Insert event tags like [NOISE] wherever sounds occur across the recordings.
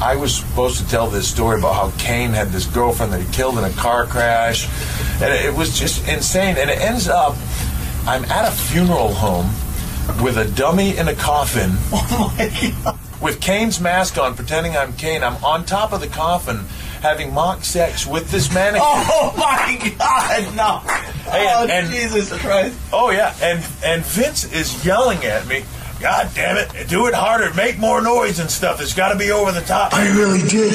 I was supposed to tell this story about how Kane had this girlfriend that he killed in a car crash, and it was just insane. And it ends up, I'm at a funeral home with a dummy in a coffin. [LAUGHS] Oh my god! With Kane's mask on, pretending I'm Kane. I'm on top of the coffin, having mock sex with this mannequin. [LAUGHS] Oh my god! No! Hey, oh and- and- oh, Jesus Christ! Oh yeah, and and Vince is yelling at me. God damn it! Do it harder. Make more noise and stuff. It's got to be over the top. I really did.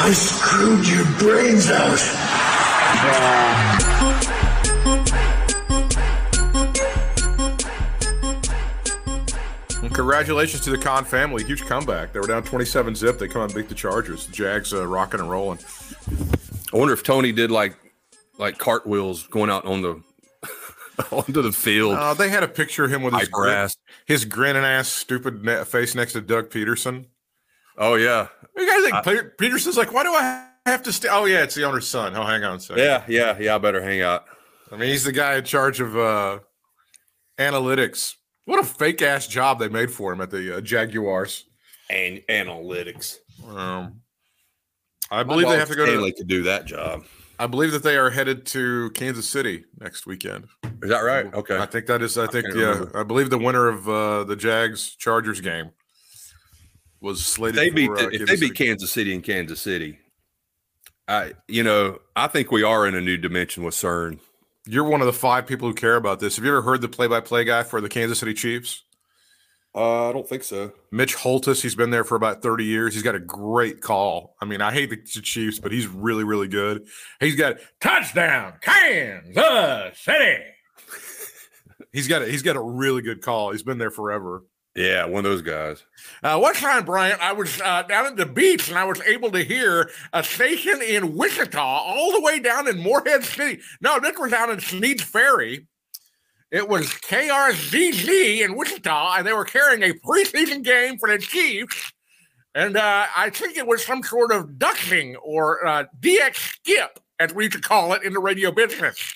I screwed your brains out. And congratulations to the Khan family. Huge comeback. They were down 27 zip. They come out and beat the Chargers. The Jags uh, rocking and rolling. I wonder if Tony did like like cartwheels going out on the [LAUGHS] onto the field. Uh, they had a picture of him with his Hyper grin, ass. his grinning ass, stupid ne- face next to Doug Pederson. Oh yeah, You guys think Peter- Pederson's like, why do I have to stay? Oh yeah, it's the owner's son. Oh, hang on a second. yeah, yeah, yeah. I better hang out. I mean, he's the guy in charge of uh, analytics. What a fake ass job they made for him at the uh, Jaguars. And analytics. Um, I believe they have to go Stanley to. could do that job. I believe that they are headed to Kansas City next weekend. Is that right? Okay. I think that is. I think can't yeah. remember. I believe the winner of uh, the Jags Chargers game was If slated. they beat for, uh, if they beat. Kansas City in Kansas City, I you know I think we are in a new dimension with CERN. You're one of the five people who care about this. Have you ever heard the play-by-play guy for the Kansas City Chiefs? Uh, I don't think so. Mitch Holthus, he's been there for about 30 years. He's got a great call. I mean, I hate the Chiefs, but he's really, really good. He's got touchdown, Kansas City. [LAUGHS] he's got a, he's got a really good call. He's been there forever. Yeah, one of those guys. Uh, one time, Bryant, I was uh, down at the beach and I was able to hear a station in Wichita all the way down in Morehead City. No, this was down in Sneads Ferry. It was KRZZ in Wichita, and they were carrying a preseason game for the Chiefs. And uh, I think it was some sort of ducking or uh, DX skip, as we used to call it in the radio business.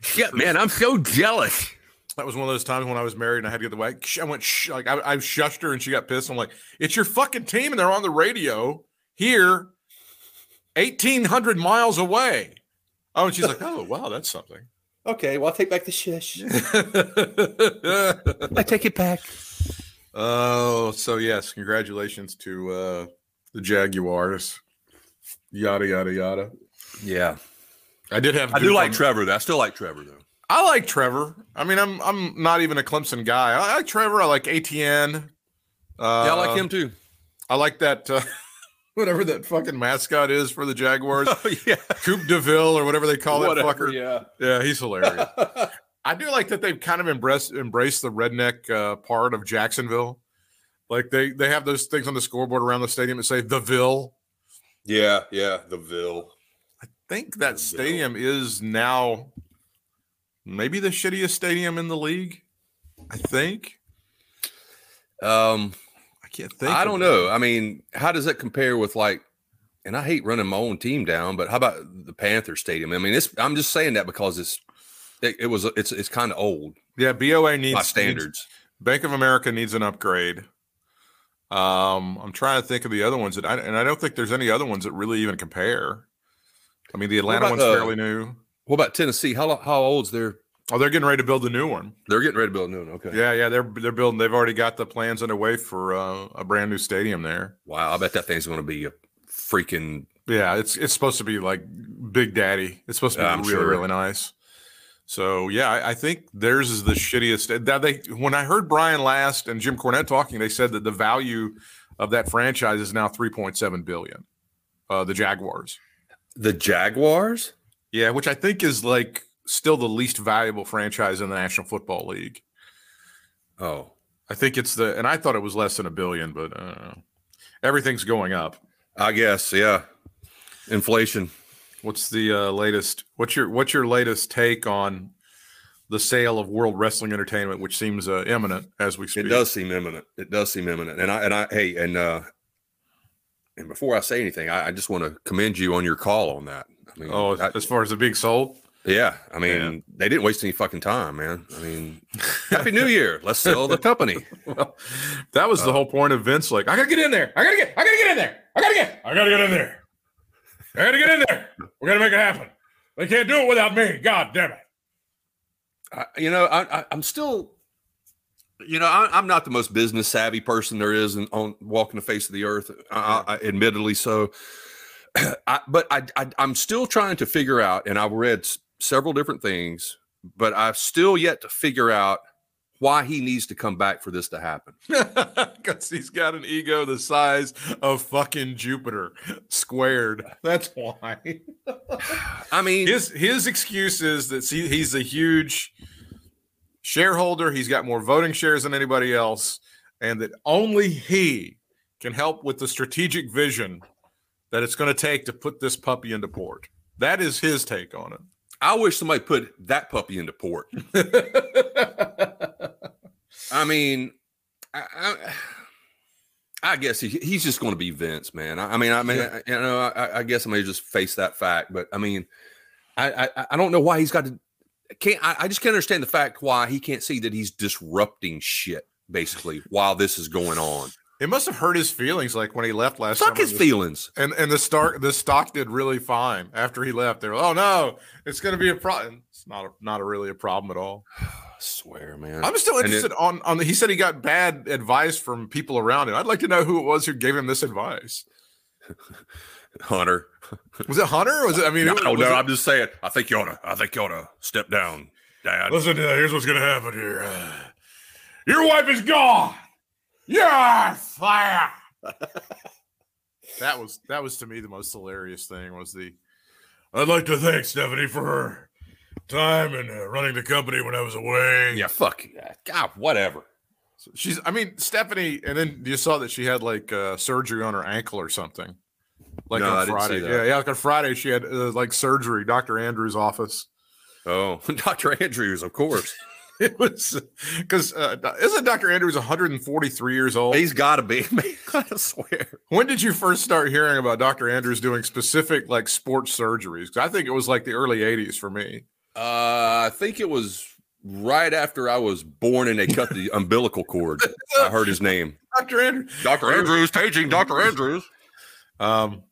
Shit, man, I'm so jealous. That was one of those times when I was married and I had to get the way. I went shh, like I, I shushed her and she got pissed. I'm like, it's your fucking team and they're on the radio here, eighteen hundred miles away. Oh, and she's like, oh wow, that's something. Okay, well I'll take back the shush. [LAUGHS] I take it back. oh, so yes, congratulations to uh, the Jaguars. Yada yada yada. Yeah, I did have. I do like on- Trevor. Though I still like Trevor though. I like Trevor. I mean, I'm I'm not even a Clemson guy. I like Trevor. I like Etienne. Uh, Yeah, I like him too. I like that. Uh, [LAUGHS] whatever that fucking mascot is for the Jaguars, [LAUGHS] Oh yeah, Coop Deville or whatever they call that fucker. Yeah. Yeah, he's hilarious. [LAUGHS] I do like that they've kind of embraced embraced the redneck uh, part of Jacksonville. Like they they have those things on the scoreboard around the stadium that say the Ville. Yeah, yeah, the Ville. I think that stadium is now maybe the shittiest stadium in the league. I think. Um, can't think. I don't it. know. I mean, how does that compare with like? And I hate running my own team down, but how about the Panther Stadium? I mean, it's. I'm just saying that because it's. It, it was. It's. It's kind of old Yeah, BOA needs by needs- standards. Bank of America needs an upgrade. Um, I'm trying to think of the other ones that I and I don't think there's any other ones that really even compare. I mean, the Atlanta about, one's uh, fairly new. What about Tennessee? How lo- how old's their? Oh, they're getting ready to build a new one. They're getting ready to build a new one. Okay. Yeah, yeah, they're they're building. They've already got the plans underway for uh, a brand new stadium there. Wow. I bet that thing's going to be a freaking. Yeah, it's it's supposed to be like Big Daddy. It's supposed to be I'm really sure. really nice. So yeah, I, I think theirs is the shittiest. That they when I heard Brian last and Jim Cornette talking, they said that the value of that franchise is now 3.7 billion. Uh, the Jaguars. The Jaguars. Yeah, which I think is like still the least valuable franchise in the National Football League. Oh, I think it's the, and I thought it was less than a billion, but uh, everything's going up. I guess. Yeah. Inflation. What's the uh, latest? What's your what's your latest take on the sale of World Wrestling Entertainment, which seems uh, imminent as we speak? It does seem imminent. It does seem imminent. And I and I hey and uh and before I say anything, I, I just want to commend you on your call on that. I mean, Oh, I- as far as the big sold, Yeah, I mean, they didn't waste any fucking time, man. I mean, [LAUGHS] Happy New Year. Let's sell the company. [LAUGHS] Well, that was the uh, whole point of Vince. Like, I gotta get in there. I gotta get. I gotta get in there. I gotta get. I gotta get in there. I gotta get in there. We're gonna make it happen. They can't do it without me. God damn it. I, you know, I, I, I'm still, you know, I, I'm not the most business savvy person there is in, on walking the face of the earth. I, I, admittedly, so. [CLEARS THROAT] I, but I, I, I'm still trying to figure out, and I've read several different things, but I've still yet to figure out why he needs to come back for this to happen. [LAUGHS] Because he's got an ego the size of fucking Jupiter squared. That's why. I mean, his his excuse is that he's a huge shareholder. He's got more voting shares than anybody else, and that only he can help with the strategic vision that it's going to take to put this puppy into port. That is his take on I wish somebody put that puppy into port. [LAUGHS] I mean, I, I, I guess he, he's just going to be Vince, man. I, I mean, I mean, I- you know, I, I guess I may just face that fact. But I mean, I, I, I don't know why he's got to. Can't I just can't understand the fact why he can't see that he's disrupting shit basically while this is going on. It must have hurt his feelings, like when he left last. Fuck his feelings. And and the stock the stock did really fine after he left. They were, oh no, it's going to be a problem. It's not a, not a really a problem at all. [SIGHS] I swear, man. I'm still And it- interested on on. The, he said he got bad advice from people around him. I'd like to know who it was who gave him this advice. [LAUGHS] Hunter. Was it Hunter? Or was it? I mean, No, it, no, was I'm just saying. I think you ought to. I think you ought to step down, Dad. Listen, uh, here's what's going to happen here. [SIGHS] Your wife is gone. You're fired. [LAUGHS] that was that was to me the most hilarious thing was the. I'd like to thank Stephanie for her time and uh, running the company when I was away. Yeah, fuck. God, whatever. She's, I mean, Stephanie, and then you saw that she had like uh, surgery on her ankle or something. Like No, on Friday. Yeah, yeah, like on Friday, she had uh, like surgery, Dr. Andrews' office. Oh, [LAUGHS] Dr. Andrews, of course. [LAUGHS] It was because uh, isn't Dr. Andrews 143 years old? He's got to be. [LAUGHS] Man, I swear. when did you first start hearing about Dr. Andrews doing specific like sports surgeries? 'Cause I think it was like the early 80s for me. Uh, I think it was right after I was born and they cut the [LAUGHS] umbilical cord. I heard his name. Dr. Andrews. Dr. Andrews, paging Dr. Andrews. Um,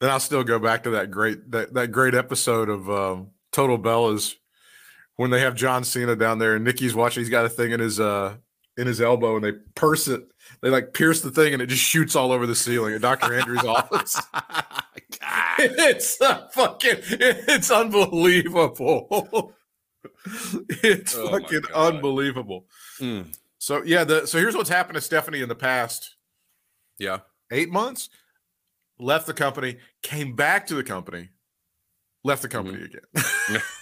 then I'll still go back to that great that, that great episode of um, Total Bellas when they have John Cena down there and Nikki's watching. He's got a thing in his uh in his elbow and they purse it. They like pierce the thing and it just shoots all over the ceiling at Dr. Andrews' office. [LAUGHS] it's uh, fucking it's unbelievable. it's Oh fucking unbelievable. Mm, So yeah, the so here's what's happened to Stephanie in the past yeah. eight months, left the company, came back to the company, left the company Mm-hmm. again. [LAUGHS]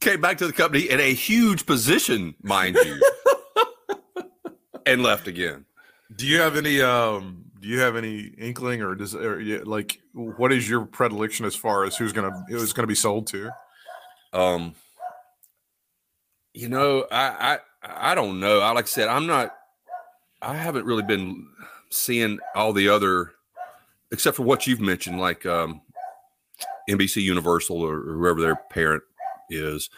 Came back to the company in a huge position, mind you, and left again. do you have any um do you have any inkling or does or like what is your predilection as far as who's gonna was gonna be sold to? Um, you know, I I I don't know. I like I said, I'm not. I haven't really been seeing all the other, except for what you've mentioned, like um, NBC Universal or whoever their parent is.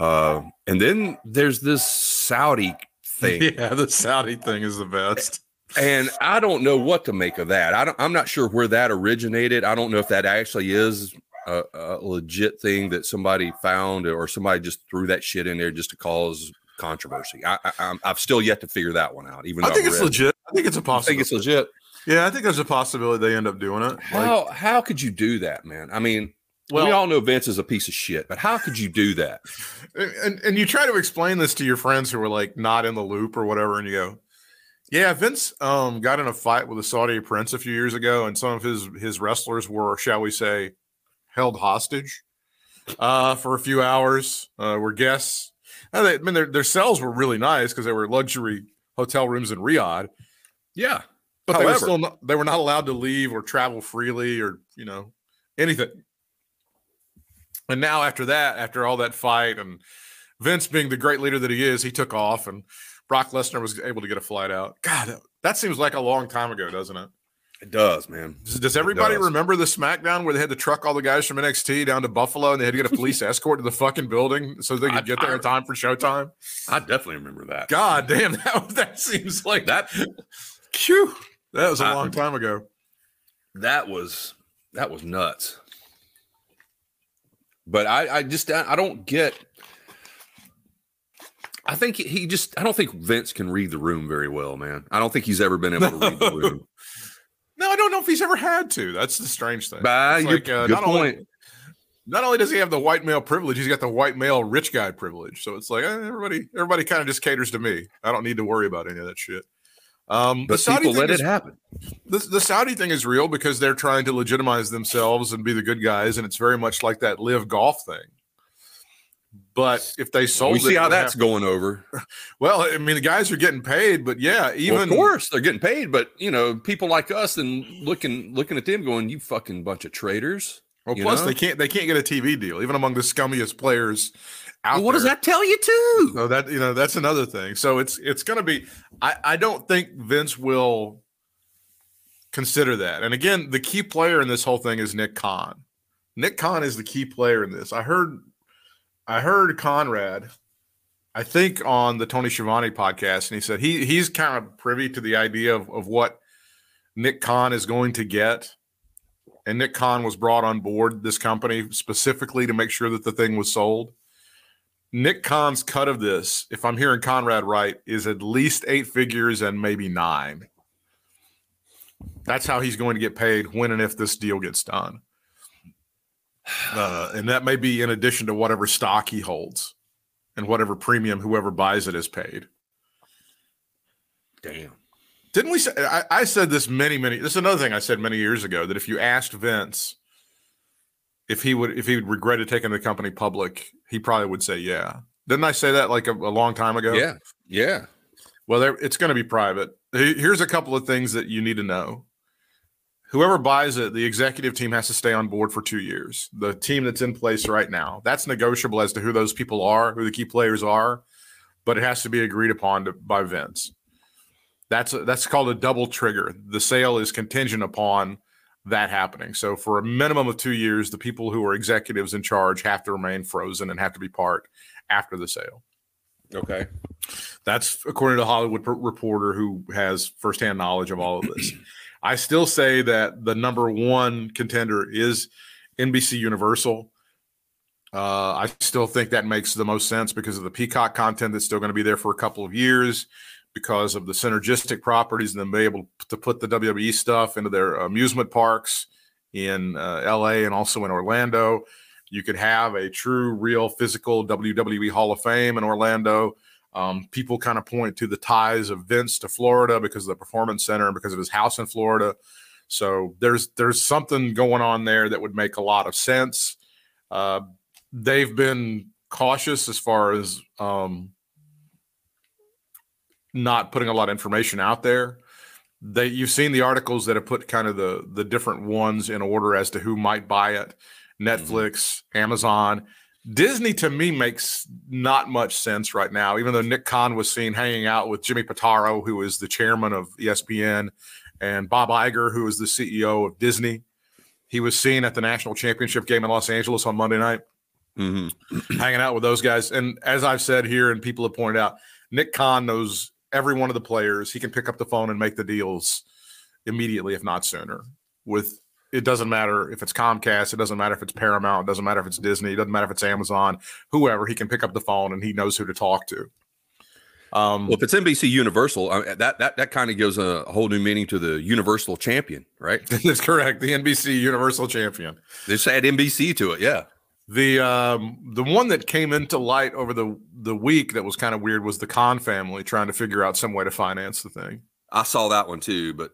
Uh, and then there's this Saudi [LAUGHS] thing. Yeah, the Saudi thing is the best. and I don't know what to make of that. I don't, I'm not sure where that originated. I don't know if that actually is a, a legit thing that somebody found or somebody just threw that shit in there just to cause controversy. I, I, I'm, I've still yet to figure that one out. Even though I think I've it's read- legit. I think it's a I think it's legit. yeah, I think there's a possibility they end up doing it. Like, How how could you do that, man? I mean, we all know Vince is a piece of shit, but how could you do that? [LAUGHS] and and you try to explain this to your friends who are like not in the loop or whatever, and you go, "Yeah, Vince um got in a fight with a Saudi prince a few years ago, and some of his his wrestlers were, shall we say, held hostage uh for a few hours. Uh, were guests. And they, I mean, their their cells were really nice because they were luxury hotel rooms in Riyadh, Yeah. but they were still not, they were not allowed to leave or travel freely or you know anything. And now after that, after all that fight and Vince being the great leader that he is, he took off and Brock Lesnar was able to get a flight out. God, that seems like a long time ago, doesn't it? It does, man. Does, does everybody does. remember the SmackDown where they had to truck all the guys from NXT down to Buffalo and they had to get a police [LAUGHS] escort to the fucking building so they could I- get there in time for showtime? I definitely remember that. God damn, [LAUGHS] that that seems like That Phew, that was a I- long time ago. that was that was nuts. But I, I just I don't get. I think he just I don't think Vince can read the room very well, man. I don't think he's ever been able to read the room. [LAUGHS] No, I don't know if he's ever had to. That's the strange thing. Bah, It's you're- like, uh, good not only- point. not only does he have the white male privilege, he's got the white male rich guy privilege. So it's like eh, everybody, everybody kind of just caters to me. I don't need to worry about any of that shit. Um, the But Saudi people let is, it happen. the, the Saudi thing is real because they're trying to legitimize themselves and be the good guys, and it's very much like that live golf thing. But if they sold, we see it how that's have- going over. [LAUGHS] well. I mean, the guys are getting paid, but yeah, even Well, of course, they're getting paid, but you know, people like us and looking looking at them, going, "You fucking bunch of traitors." Well, plus know? they can't they can't get a TV deal, even among the scummiest players Well, what does that tell you too? So that you know that's another thing. So it's it's going to be. I I don't think Vince will consider that. And again, the key player in this whole thing is Nick Khan. Nick Khan is the key player in this. I heard I heard Conrad. I think on the Tony Schiavone podcast, and he said he he's kind of privy to the idea of, of what Nick Khan is going to get. And Nick Khan was brought on board this company specifically to make sure that the thing was sold. Nick Khan's cut of this, if I'm hearing Conrad right, is at least eight figures and maybe nine. That's how he's going to get paid when and if this deal gets done. Uh, and that may be in addition to whatever stock he holds and whatever premium whoever buys it is paid. Damn. Didn't we say? I, I said this many, many. This is another thing I said many years ago that if you asked Vince if he would, if he would regretted taking the company public, he probably would say, "Yeah." Didn't I say that like a, a long time ago? Yeah, yeah. Well, there, it's going to be private. Here's a couple of things that you need to know. Whoever buys it, the executive team has to stay on board for two years. The team that's in place right now, that's negotiable as to who those people are, who the key players are, but it has to be agreed upon to, by Vince. That's a, that's called a double trigger. The sale is contingent upon that happening. So for a minimum of two years, the people who are executives in charge have to remain frozen and have to be part after the sale. Okay. That's according to Hollywood Reporter, who has firsthand knowledge of all of this. I still say that the number one contender is NBC Universal. Uh, I still think that makes the most sense because of the Peacock content that's still going to be there for a couple of years, because of the synergistic properties, and then be able to put the WWE stuff into their amusement parks in uh, LA and also in Orlando. You could have a true, real, physical WWE Hall of Fame in Orlando. Um, people kind of point to the ties of Vince to Florida because of the Performance Center and because of his house in Florida. So there's there's something going on there that would make a lot of sense. Uh, they've been cautious as far as um, not putting a lot of information out there. They you've seen the articles that have put kind of the the different ones in order as to who might buy it. Netflix, Amazon, Disney to me makes not much sense right now, even though Nick Khan was seen hanging out with Jimmy Pitaro, who is the chairman of ESPN, and Bob Iger, who is the CEO of Disney. He was seen at the national championship game in Los Angeles on Monday night, hmm hanging out with those guys. And as I've said here, and people have pointed out, Nick Khan knows every one of the players. He can pick up the phone and make the deals immediately, if not sooner. With it doesn't matter if it's Comcast, it doesn't matter if it's Paramount, it doesn't matter if it's Disney, it doesn't matter if it's Amazon, whoever. He can pick up the phone and he knows who to talk to. Um, Well, if it's NBC Universal, uh, that that that kind of gives a whole new meaning to the Universal Champion, right? [LAUGHS] that's correct. The NBC Universal Champion. They just add NBC to it, yeah. The um, the one that came into light over the the week that was kind of weird was the Khan family trying to figure out some way to finance the thing. I saw that one too, but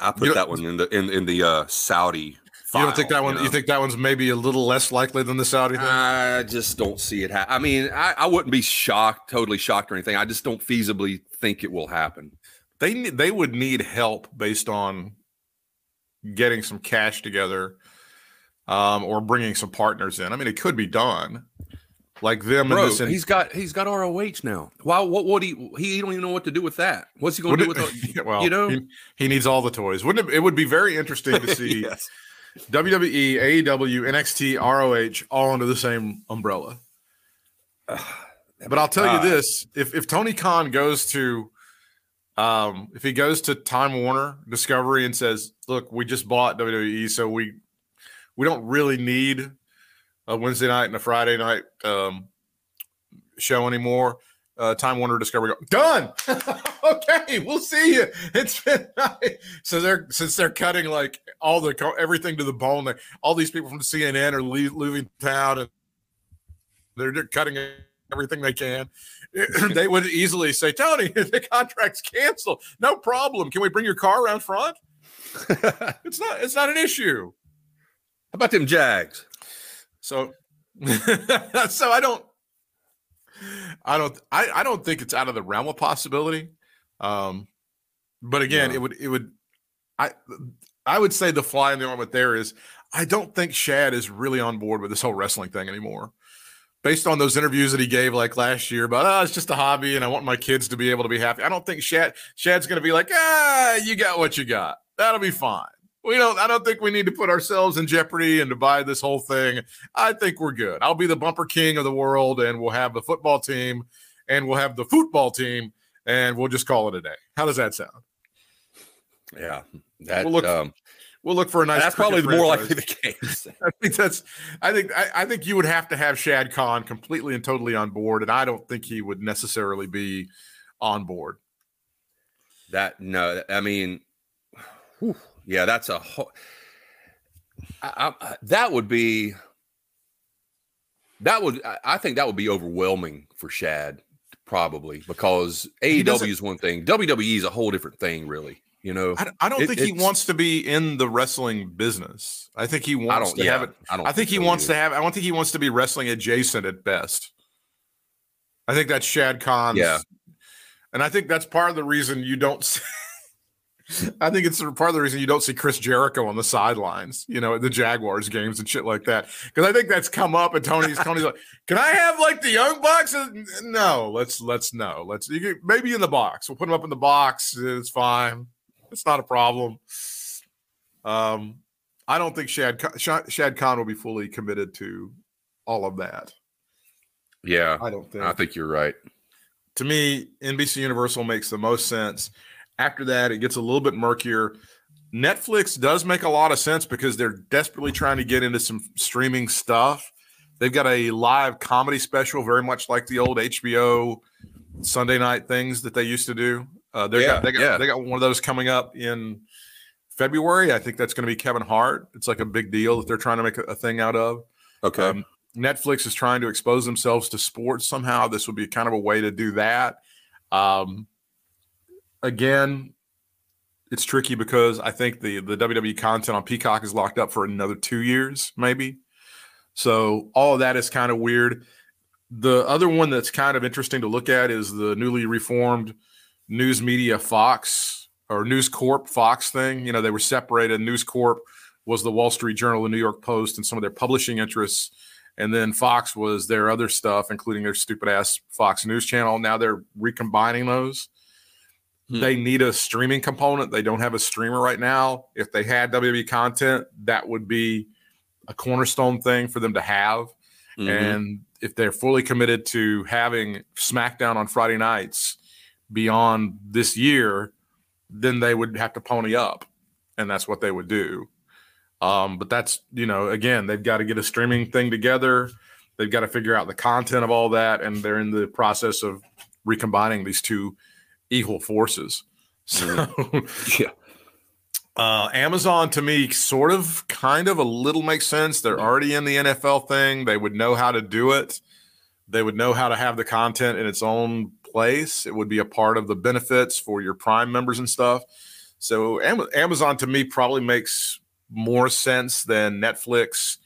I put You- that one in the in in the uh, Saudi. you don't think that one? You, know? think that one's maybe a little less likely than the Saudi thing? I just don't see it. Ha- I mean, I, I wouldn't be shocked, totally shocked or anything. I just don't feasibly think it will happen. they they would need help based on getting some cash together um, or bringing some partners in. I mean, it could be done, like them Bro, and this. And, he's got he's got ROH now. Why? What? What? He he don't even know what to do with that. What's he going to do with? Wouldn't The, it- well, you know? he, he needs all the toys. Wouldn't it? It would be very interesting to [LAUGHS] see Yes. WWE, AEW, NXT, ROH all under the same umbrella. [SIGHS] But I'll tell God. you this: if if Tony Khan goes to, um, if he goes to Time Warner Discovery and says, "Look, we just bought WWE, so we we don't really need a Wednesday night and a Friday night um, show anymore." Uh, Time Warner Discovery done. [LAUGHS] okay, we'll see you. It's been [LAUGHS] so they're since they're cutting like all the everything to the bone. Like, all these people from CNN are leave, leaving town and they're, they're cutting everything they can. [CLEARS THROAT] they would easily say, Tony, [LAUGHS] the contract's canceled. No problem. Can we bring your car around front? It's not. It's not an issue. How about them Jags? So, [LAUGHS] so I don't. I don't. I, I don't think it's out of the realm of possibility. Um, but again, No. it would. It would. I. I would say the fly in the ointment there is. I don't think Shad is really on board with this whole wrestling thing anymore. Based on those interviews that he gave like last year about, oh, it's just a hobby and I want my kids to be able to be happy. I don't think Shad Shad's going to be like, ah, you got what you got. That'll be fine. We don't. I don't think we need to put ourselves in jeopardy and to buy this whole thing. I think we're good. I'll be the bumper king of the world, and we'll have the football team, and we'll have the football team, and we'll just call it a day. How does that sound? Yeah, that Well, look, um, We'll look for a nice. that's probably more likely the case. [LAUGHS] I think that's. I think. I, I think you would have to have Shad Khan completely and totally on board, and I don't think he would necessarily be on board. That no, I mean, [SIGHS] whew, yeah, that's a whole. I, I, that would be. That would I- think that would be overwhelming for Shad, probably because AEW is one thing, WWE is a whole different thing, really. You know, I, I don't It- think he wants to be in the wrestling business. I think he wants to Yeah, have it. I don't. I think he so wants either. to have. I don't think he wants to be wrestling adjacent at best. I think that's Shad Khan's. Yeah. and I think that's part of the reason you don't. [LAUGHS] I think it's part of the reason you don't see Chris Jericho on the sidelines, you know, at the Jaguars games and shit like that. Because I think that's come up, and Tony's Tony's like, "Can I have like the young bucks?" No, let's let's no, let's you can, maybe in the box. We'll put them up in the box. It's fine. It's not a problem. Um, I don't think Shad, Shad Khan will be fully committed to all of that. Yeah, I don't think. I think you're right. to me, NBC Universal makes the most sense. After that, it gets a little bit murkier. Netflix does make a lot of sense because they're desperately trying to get into some streaming stuff. They've got a live comedy special, very much like the old HBO Sunday night things that they used to do. Uh, they Yeah, got, they got yeah. they got one of those coming up in February. I think that's going to be Kevin Hart. It's like a big deal that they're trying to make a, a thing out of. Okay. Um, Netflix is trying to expose themselves to sports somehow. This would be kind of a way to do that. Um, again, it's tricky because I think the the WWE content on Peacock is locked up for another two years, maybe. So all of that is kind of weird. The other one that's kind of interesting to look at is the newly reformed News Media Fox or News Corp Fox thing. You know, they were separated. News Corp was the Wall Street Journal, the New York Post, and some of their publishing interests. And then Fox was their other stuff, including their stupid ass Fox News channel. Now they're recombining those. Hmm. They need a streaming component. They don't have a streamer right now. If they had WWE content, that would be a cornerstone thing for them to have. Mhm. And if they're fully committed to having SmackDown on Friday nights beyond this year, then they would have to pony up. And that's what they would do. Um, but that's, you know, again, they've got to get a streaming thing together. They've got to figure out the content of all that. And they're in the process of recombining these two equal forces. So, [LAUGHS] yeah. uh, Amazon to me, sort of, kind of, a little makes sense. They're already in the NFL thing. They would know how to do it. They would know how to have the content in its own place. It would be a part of the benefits for your Prime members and stuff. So Am- Amazon to me probably makes more sense than Netflix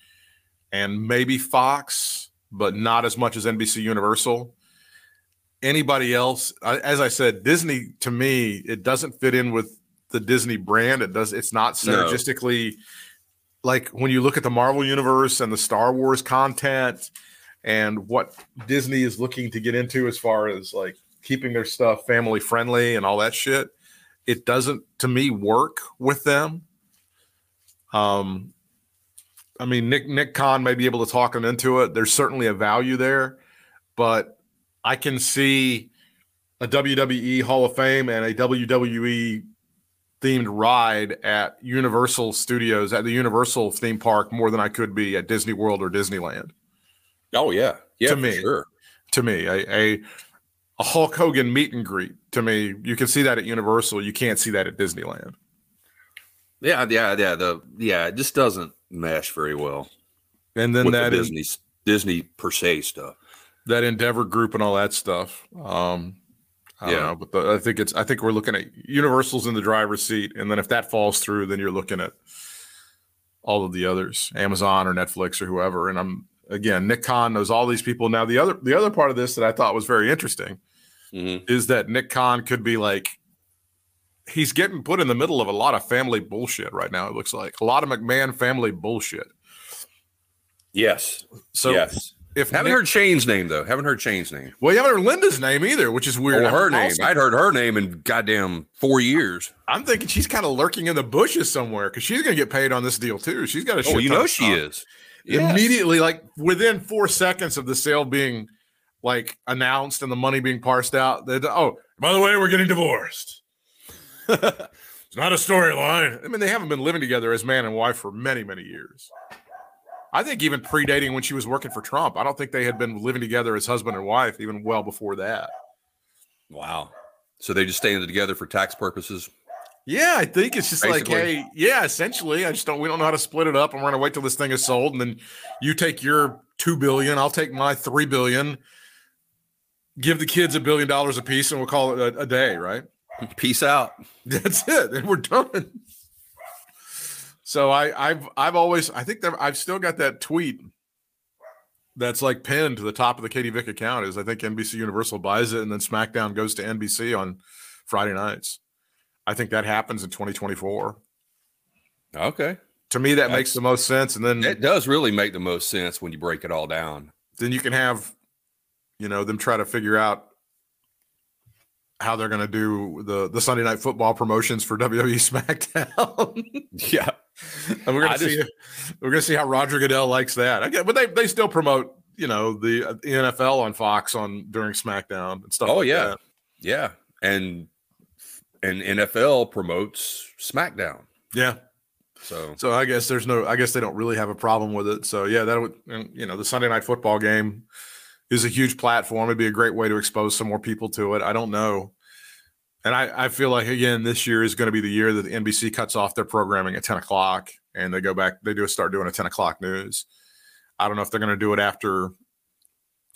and maybe Fox, but not as much as NBC Universal. Anybody else, I- as I said, Disney to me, it doesn't fit in with the Disney brand. It does. It's not No. synergistically like when you look at the Marvel universe and the Star Wars content and what Disney is looking to get into as far as like keeping their stuff family friendly and all that shit, it doesn't to me work with them. Um, I mean, Nick Nick Khan may be able to talk them into it. There's certainly a value there, but I can see a WWE Hall of Fame and a WWE themed ride at Universal Studios at the Universal theme park more than I could be at Disney World or Disneyland. Oh yeah, yeah, To me. sure. To me, a, a a Hulk Hogan meet and greet. To me, you can see that at Universal. You can't see that at Disneyland. Yeah, yeah, yeah. The yeah, it just doesn't mesh very well And then that the is Disney Disney per se stuff. That Endeavor group and all that stuff. Um, I don't Yeah. know, but the, I think it's I think we're looking at Universal's in the driver's seat, and then if that falls through, then you're looking at all of the others, Amazon or Netflix or whoever. And I'm again, Nick Khan knows all these people. Now the other the other part of this that I thought was very interesting Mhm. is that Nick Khan could be like he's getting put in the middle of a lot of family bullshit right now. It looks like a lot of McMahon family bullshit. Yes, So yes. If Haven't Nick- heard Shane's name though. Haven't heard Shane's name. well, you haven't heard Linda's name either, which is weird. Oh, or her name. also- I'd heard her name in goddamn four years. I'm thinking she's kind of lurking in the bushes somewhere because she's going to get paid on this deal too. She's got a Oh, you know she is. Yes. immediately, like within four seconds of the sale being like announced and the money being parsed out. That oh, by the way, we're getting divorced. [LAUGHS] it's not a storyline. I mean, they haven't been living together as man and wife for many, many years. I think even predating when she was working for Trump, I don't think they had been living together as husband and wife even well before that. Wow. So they just stayed together for tax purposes. Yeah, I think it's just Basically. like, hey, yeah, essentially, I just don't. We don't know how to split it up, and we're gonna wait till this thing is sold, and then you take your two billion, I'll take my three billion. Give the kids a billion dollars a piece, and we'll call it a, a day, right? Peace out. [LAUGHS] That's it, and we're done. So I, I've, I've always, I think that I've still got that tweet that's like pinned to the top of the Katie Vick account. Is I think NBC Universal buys it, and then SmackDown goes to NBC on Friday nights. I think that happens in 2024. Okay. To me, that That's- makes the most sense. And then It does really make the most sense when you break it all down. then you can have, you know, them try to figure out how they're going to do the the Sunday night football promotions for [LAUGHS] WWE SmackDown. Yeah. and we're going to see we're going to see how Roger Goodell likes that. Okay, but they they still promote, you know, the, the NFL on Fox on during SmackDown and stuff. Oh, like yeah. that. Yeah. And and NFL promotes SmackDown. yeah. So So I guess there's no. I guess they don't really have a problem with it. So yeah, that would you know the Sunday night football game is a huge platform. It'd be a great way to expose some more people to it. I don't know, and I I feel like again this year is going to be the year that the NBC cuts off their programming at ten o'clock and they go back. They do start doing a ten o'clock news. I don't know if they're going to do it after.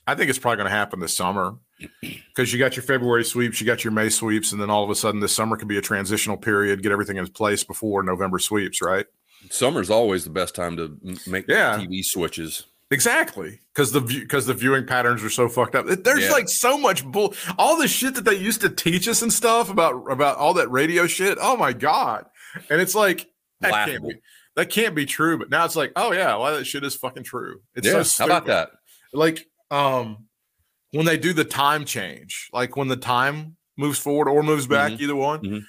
I think it's probably going to happen this summer [CLEARS THROAT] because you got your February sweeps, you got your May sweeps, and then all of a sudden this summer could be a transitional period, get everything in place before November sweeps, right? summer's always the best time to make Yeah. TV switches. Exactly, because the because the viewing patterns are so fucked up. There's Yeah. like so much bull, all the shit that they used to teach us and stuff about about all that radio shit. Oh my god! And it's like that can't be that can't be true. But now it's like, oh yeah, well that shit is fucking true. It's yeah. so How about that? Like um, when they do the time change, like when the time moves forward or moves back, either one. Mhm.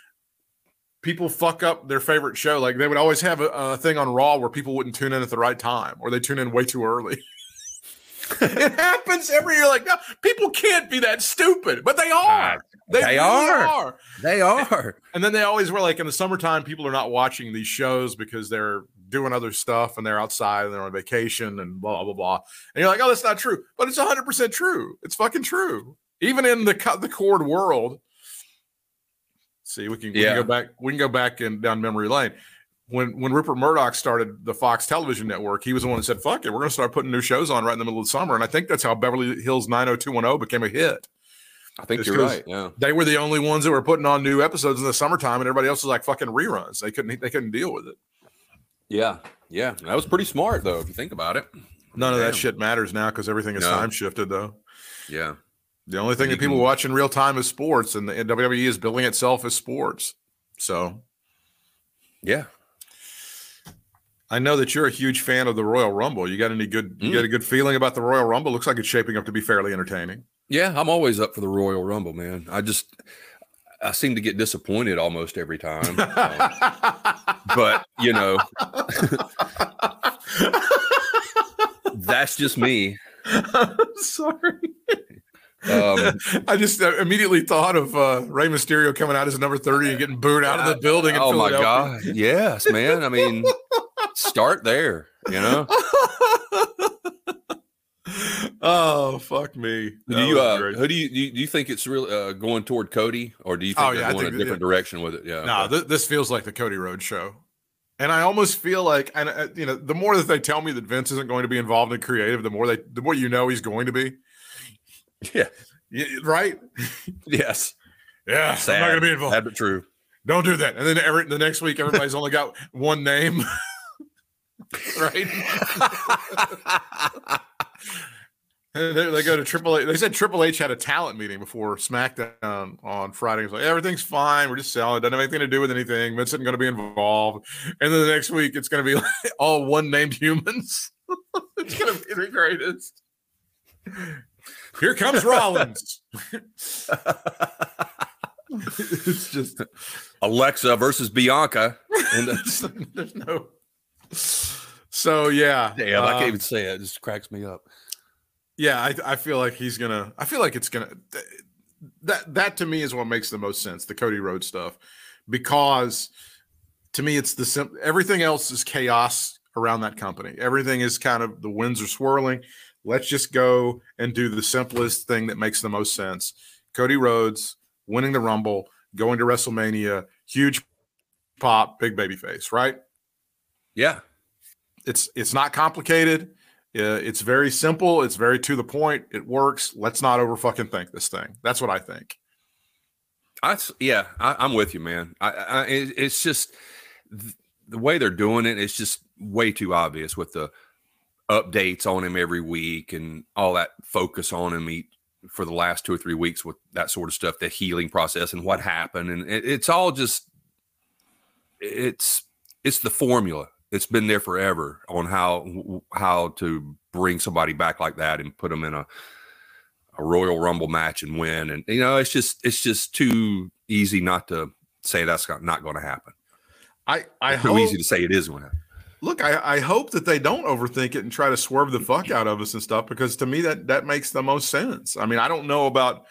People fuck up their favorite show. Like they would always have a, a thing on Raw where people wouldn't tune in at the right time, or they tune in way too early. [LAUGHS] it happens every year. Like, no, people can't be that stupid, but they ah, are. They, they are. are. They are. [LAUGHS] And then they always were like in the summertime, people are not watching these shows because they're doing other stuff and they're outside and they're on vacation and blah blah blah. And you're like, oh, that's not true, but it's 100 percent true. It's fucking true. Even in the cut the cord world. See, we can, we Yeah. can go back. We can go back and down memory lane. When when Rupert Murdoch started the Fox Television Network, he was the one that said, "Fuck it, we're going to start putting new shows on right in the middle of the summer." And I think that's how Beverly Hills 90210 became a hit I think It's you're right. Yeah. they were the only ones that were putting on new episodes in the summertime, and everybody else was like fucking reruns. They couldn't they couldn't deal with it. Yeah. Yeah. That was pretty smart though, if you think about it. None of that shit matters now because everything is No. time shifted. Though Yeah. The only thing that people watch in real time is sports, and the and WWE is billing itself as sports. So Yeah. I know that you're a huge fan of the Royal Rumble. You got any good? You Mm. got a good feeling about the Royal Rumble? Looks like it's shaping up to be fairly entertaining. Yeah, I'm always up for the Royal Rumble, man. I just I seem to get disappointed almost every time. Um, [LAUGHS] but you know, [LAUGHS] that's just me. [LAUGHS] Sorry. Um, [LAUGHS] I just uh, immediately thought of uh, Rey Mysterio coming out as number 30 and getting booed out of the building. Oh my god, yes, man. I mean, start there. You know, [LAUGHS] oh fuck me! do you uh, who do you do you, do you think it's really uh, going toward Cody, or do you think Oh, they're yeah, going think a that- different direction with it? Yeah, No, okay. th- this feels like the Cody Rhodes show. And I almost feel like, and uh, you know, the more that they tell me that Vince isn't going to be involved in creative, the more they, the more you know he's going to be. Yeah, right? yes. Yeah, Sad, I'm not going to be involved. sad but true. Don't do that. And then every the next week, everybody's only got one name, [LAUGHS] right? [LAUGHS] And they, they go to Triple H. They said Triple H had a talent meeting before SmackDown on Friday. It's like everything's fine. We're just selling. It doesn't have anything to do with anything. Vince isn't going to be involved. And then the next week, it's going to be like [LAUGHS] all one named humans. it's going to be the greatest. Here comes Rollins. [LAUGHS] it's just Alexa versus Bianca. And [LAUGHS] there's no. So yeah, damn, I can't um, even say it. It just cracks me up. Yeah, I, I feel like he's gonna. I feel like it's gonna. That that to me is what makes the most sense. The Cody Rhodes stuff, because to me it's the sim- everything else is chaos around that company. Everything is kind of the winds are swirling. Let's just go and do the simplest thing that makes the most sense. Cody Rhodes winning the Rumble, going to WrestleMania, huge pop, big baby face, right? Yeah, it's it's not complicated. Uh, it's very simple. It's very to the point. It works. Let's not over fucking think this thing. That's what I think. I yeah, I, I'm with you, man. I, I it's just th- the way they're doing it. It's just way too obvious with the updates on him every week and all that focus on him each, for the last two or three weeks with that sort of stuff, the healing process and what happened, and it, it's all just it's it's the formula. It's been there forever on how how to bring somebody back like that and put them in a a Royal Rumble match and win. And you know, it's just it's just too easy not to say that's not, not going to happen. I I Too hope, easy to say it is going to happen. Look. I I hope that they don't overthink it and try to swerve the fuck out of us and stuff because to me that that makes the most sense. I mean, I don't know about.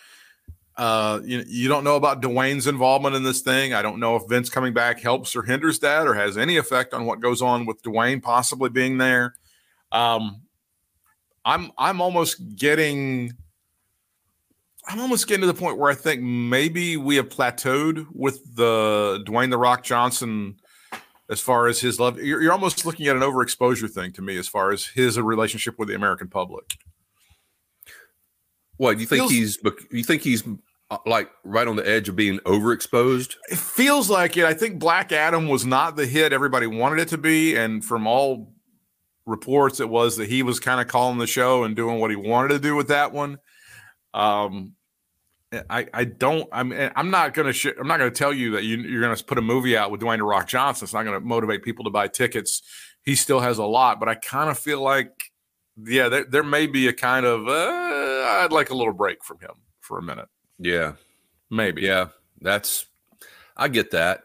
Uh, you you don't know about Dwayne's involvement in this thing. I don't know if Vince coming back helps or hinders that, or has any effect on what goes on with Dwayne possibly being there. Um, I'm I'm almost getting I'm almost getting to the point where I think maybe we have plateaued with the Dwayne the Rock Johnson as far as his love. You're, you're almost looking at an overexposure thing to me as far as his relationship with the American public. What you think Feels- he's? You think he's uh, like right on the edge of being overexposed? It feels like it. I think Black Adam was not the hit everybody wanted it to be, and from all reports, it was that he was kind of calling the show and doing what he wanted to do with that one. Um, I I don't. I'm I'm not gonna sh- I'm not gonna tell you that you, you're gonna put a movie out with Dwayne the Rock Johnson. It's not gonna motivate people to buy tickets. He still has a lot, but I kind of feel like, yeah, there there may be a kind of uh, I'd like a little break from him for a minute, Yeah, maybe. yeah. That's I get that.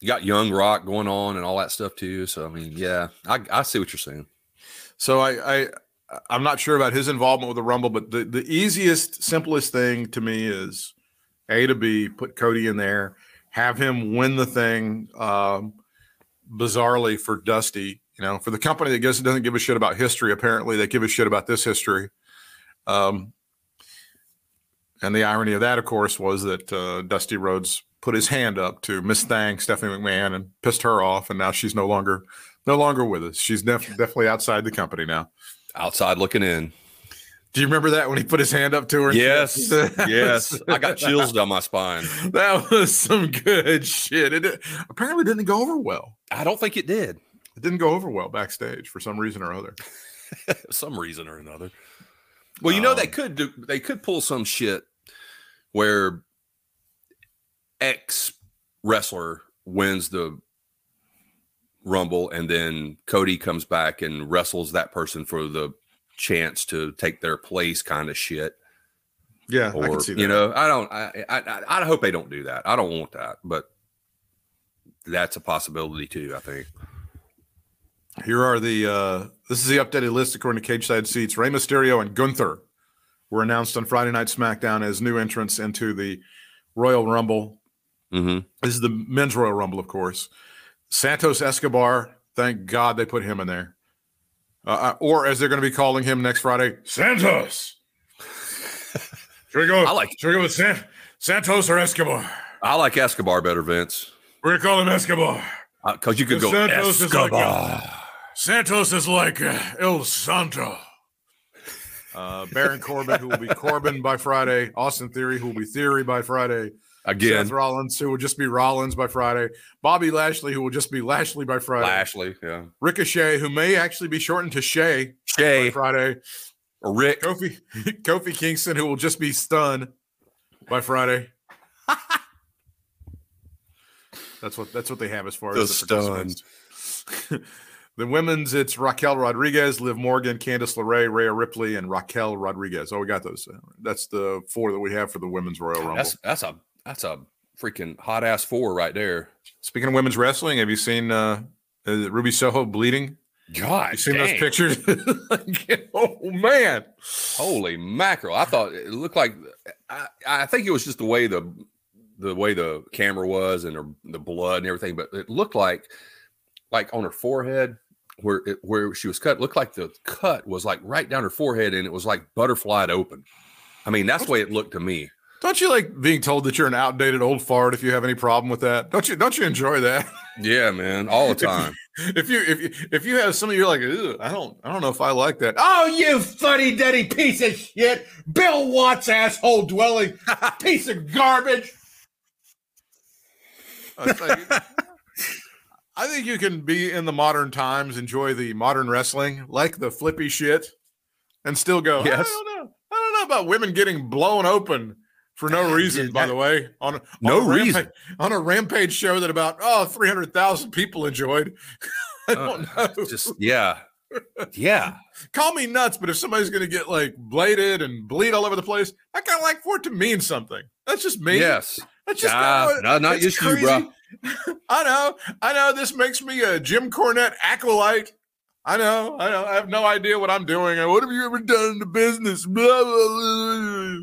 You got Young Rock going on and all that stuff too. So I mean, yeah, I I see what you're saying. So I, I I'm not sure about his involvement with the Rumble, but the, the easiest, simplest thing to me is A to B, put Cody in there, have him win the thing um, bizarrely for Dusty. You know, for the company that guess doesn't give a shit about history, apparently they give a shit about this history. Um, and the irony of that, of course, was that uh, Dusty Rhodes put his hand up to Miss Thang, Stephanie McMahon, and pissed her off, and now she's no longer no longer with us. She's def- definitely outside the company now. Outside looking in. Do you remember that when he put his hand up to her? Yes, [LAUGHS] yes. I got chills down my spine. That was some good shit. It apparently didn't go over well. I don't think it did. It didn't go over well backstage for some reason or other. [LAUGHS] some reason or another. Well, you know they Um, could do they could pull some shit where ex wrestler wins the Rumble, and then Cody comes back and wrestles that person for the chance to take their place, kind of shit. Yeah, I Or can see that. you know, I don't. I, I I I hope they don't do that. I don't want that, but that's a possibility too. I think. Here are the uh this is the updated list according to Cageside Seats. Rey Mysterio and Gunther were announced on Friday Night SmackDown as new entrants into the Royal Rumble. hmm This is the men's Royal Rumble, of course. Santos Escobar, thank God they put him in there. Uh, uh, or as they're going to be calling him next Friday, Santos. [LAUGHS] Should we go? I like- Should we go with San, Santos or Escobar? I like Escobar better, Vince, We're gonna call him Escobar. because you could go Santos is like Escobar. Santos is like uh, El Santo. Uh, Baron Corbin, who will be [LAUGHS] Corbin by Friday. Austin Theory, who will be Theory by Friday. Again, Seth Rollins, who will just be Rollins by Friday. Bobby Lashley, who will just be Lashley by Friday. Lashley, yeah, Ricochet, who may actually be shortened to Shay by Shay Friday. or Rick. Kofi Kofi Kingston, who will just be Stun by Friday. [LAUGHS] that's what that's what they have as far The as the participants. [LAUGHS] the women's, it's Raquel Rodriguez, Liv Morgan, Candice LeRae, Rhea Ripley, and Raquel Rodriguez. Oh, we got those. That's the four that we have for the women's Royal Rumble. That's that's a that's a freaking hot ass four right there. Speaking of women's wrestling, have you seen uh, uh, Ruby Soho bleeding? God, You seen dang. those pictures? [LAUGHS] Like, oh man! Holy mackerel! I thought it looked like I, I think it was just the way the the way the camera was and her, the blood and everything, but it looked like like on her forehead where it, where she was cut. Looked like the cut was like right down her forehead, and it was like butterflied open. I mean, that's the way it looked to me. Don't you like being told that you're an outdated old fart? If you have any problem with that, don't you? Don't you enjoy that? Yeah, man, all the [LAUGHS] time. if you if you if you have something you're like, Ugh, I don't I don't know if I like that. Oh, you funny duddy piece of shit. Bill Watts asshole dwelling [LAUGHS] piece of garbage. I think, [LAUGHS] I think you can be in the modern times, enjoy the modern wrestling, like the flippy shit, and still go. Yes. I Yes. don't know. I don't know about women getting blown open for no reason. By the way, on a, on No reason. rampage, on a rampage show that about oh 300,000 people enjoyed. [LAUGHS] I don't Uh, know. Just yeah, yeah. [LAUGHS] Call me nuts, but if somebody's going to get like bladed and bleed all over the place, I kind of like for it to mean something. That's just me. Yes. That's just no, not just you, bro. [LAUGHS] I know. I know. This makes me a Jim Cornette acolyte. I know. I know. I have no idea what I'm doing. What have you ever done in the business? Blah, blah, blah.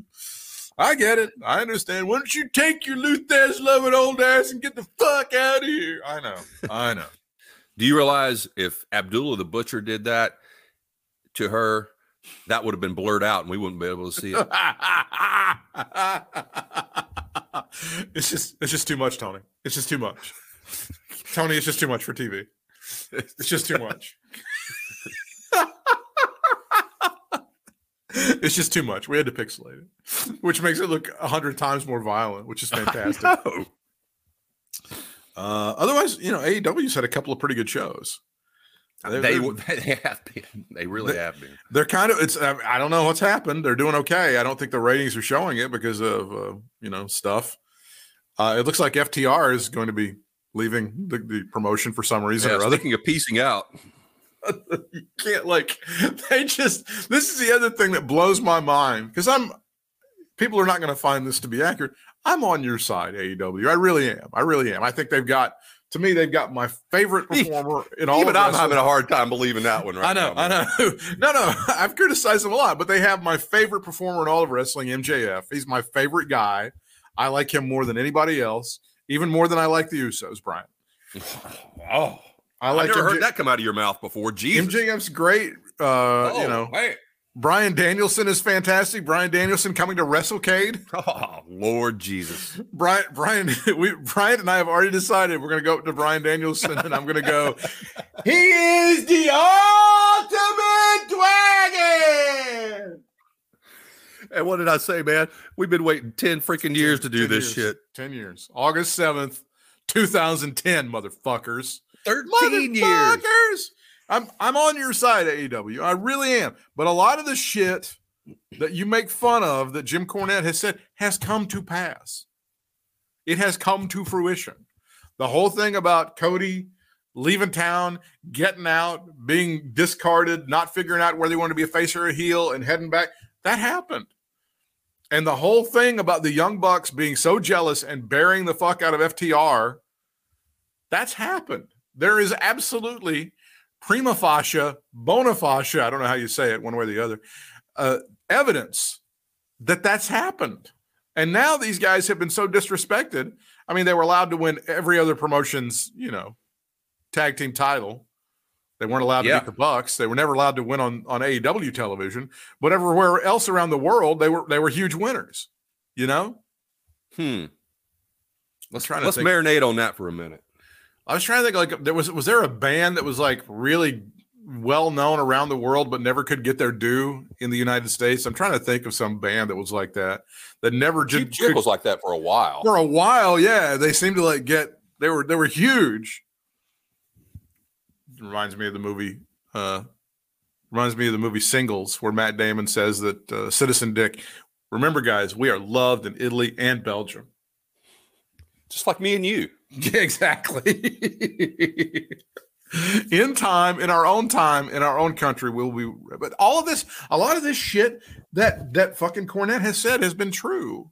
I get it. I understand. Why don't you take your Luther's loving old ass and get the fuck out of here? I know. I know. [LAUGHS] Do you realize if Abdullah the Butcher did that to her, that would have been blurred out and we wouldn't be able to see it? [LAUGHS] it's just it's just too much, Tony. It's just too much. Tony, it's just too much for TV. It's just too much. [LAUGHS] it's just too much. We had to pixelate it, [LAUGHS] which makes it look a hundred times more violent, which is [LAUGHS] fantastic. No. Uh, otherwise, you know, AEW's had a couple of pretty good shows. They're- They, they're- they have been. They really They- have been. they're kind of it's I I don't know what's happened. They're doing okay. I don't think the ratings are showing it because of uh, you know stuff. Uh, it looks like FTR is going to be leaving the, the promotion for some reason Yeah, or other. speaking of piecing out, [LAUGHS] you can't like [LAUGHS] they just this is the other thing that blows my mind because I'm people are not going to find this to be accurate. I'm on your side, AEW. I really am. I really am. I think they've got to me they've got my favorite [LAUGHS] performer in all. even of I'm having a hard time believing that one right I know, now. I know. No, no, I've criticized them a lot, but they have my favorite performer in all of wrestling, MJF. He's my favorite guy. I like him more than anybody else, even more than I like the Usos, Brian. Oh, I I've never MJ- heard that come out of your mouth before. Jesus. MJF's great. Uh, oh, you know, man. Bryan Danielson is fantastic. Bryan Danielson coming to WrestleCade. [LAUGHS] Oh, Lord Jesus. Brian, Brian, [LAUGHS] we, Brian and I have already decided we're going to go up to Brian Danielson, and I'm going to go. [LAUGHS] He is the ultimate dragon. And what did I say, man? We've been waiting 10 freaking years to do this years. shit. Ten years, August seventh, two thousand ten, motherfuckers. 13 years. I'm I'm on your side, AEW. I really am. But a lot of the shit that you make fun of that Jim Cornette has said has come to pass. It has come to fruition. The whole thing about Cody leaving town, getting out, being discarded, not figuring out whether they want to be a face or a heel, and heading back. That happened. And the whole thing about the Young Bucks being so jealous and burying the fuck out of FTR, that's happened. There is absolutely prima facie, bona facie, I don't know how you say it one way or the other, uh, evidence that that's happened. And now these guys have been so disrespected. I mean, they were allowed to win every other promotion's, you know, tag team title. They weren't allowed to Yeah. beat the Bucks. They were never allowed to win on on AEW television. But everywhere else around the world, they were they were huge winners. You know, Hmm. let's try to Let's think. marinate on that for a minute. I was trying to think like there was was there a band that was like really well known around the world but never could get their due in the United States. I'm trying to think of some band that was like that that never Cheap did Trick was like that for a while. for a while. Yeah, they seemed to like get they were they were huge. Reminds me of the movie. uh Reminds me of the movie Singles, where Matt Damon says that uh, Citizen Dick. Remember, guys, we are loved in Italy and Belgium. Just like me and you. [LAUGHS] Yeah, exactly. [LAUGHS] in time, in our own time, in our own country, we'll be. But all of this, a lot of this shit that that fucking Cornette has said has been true.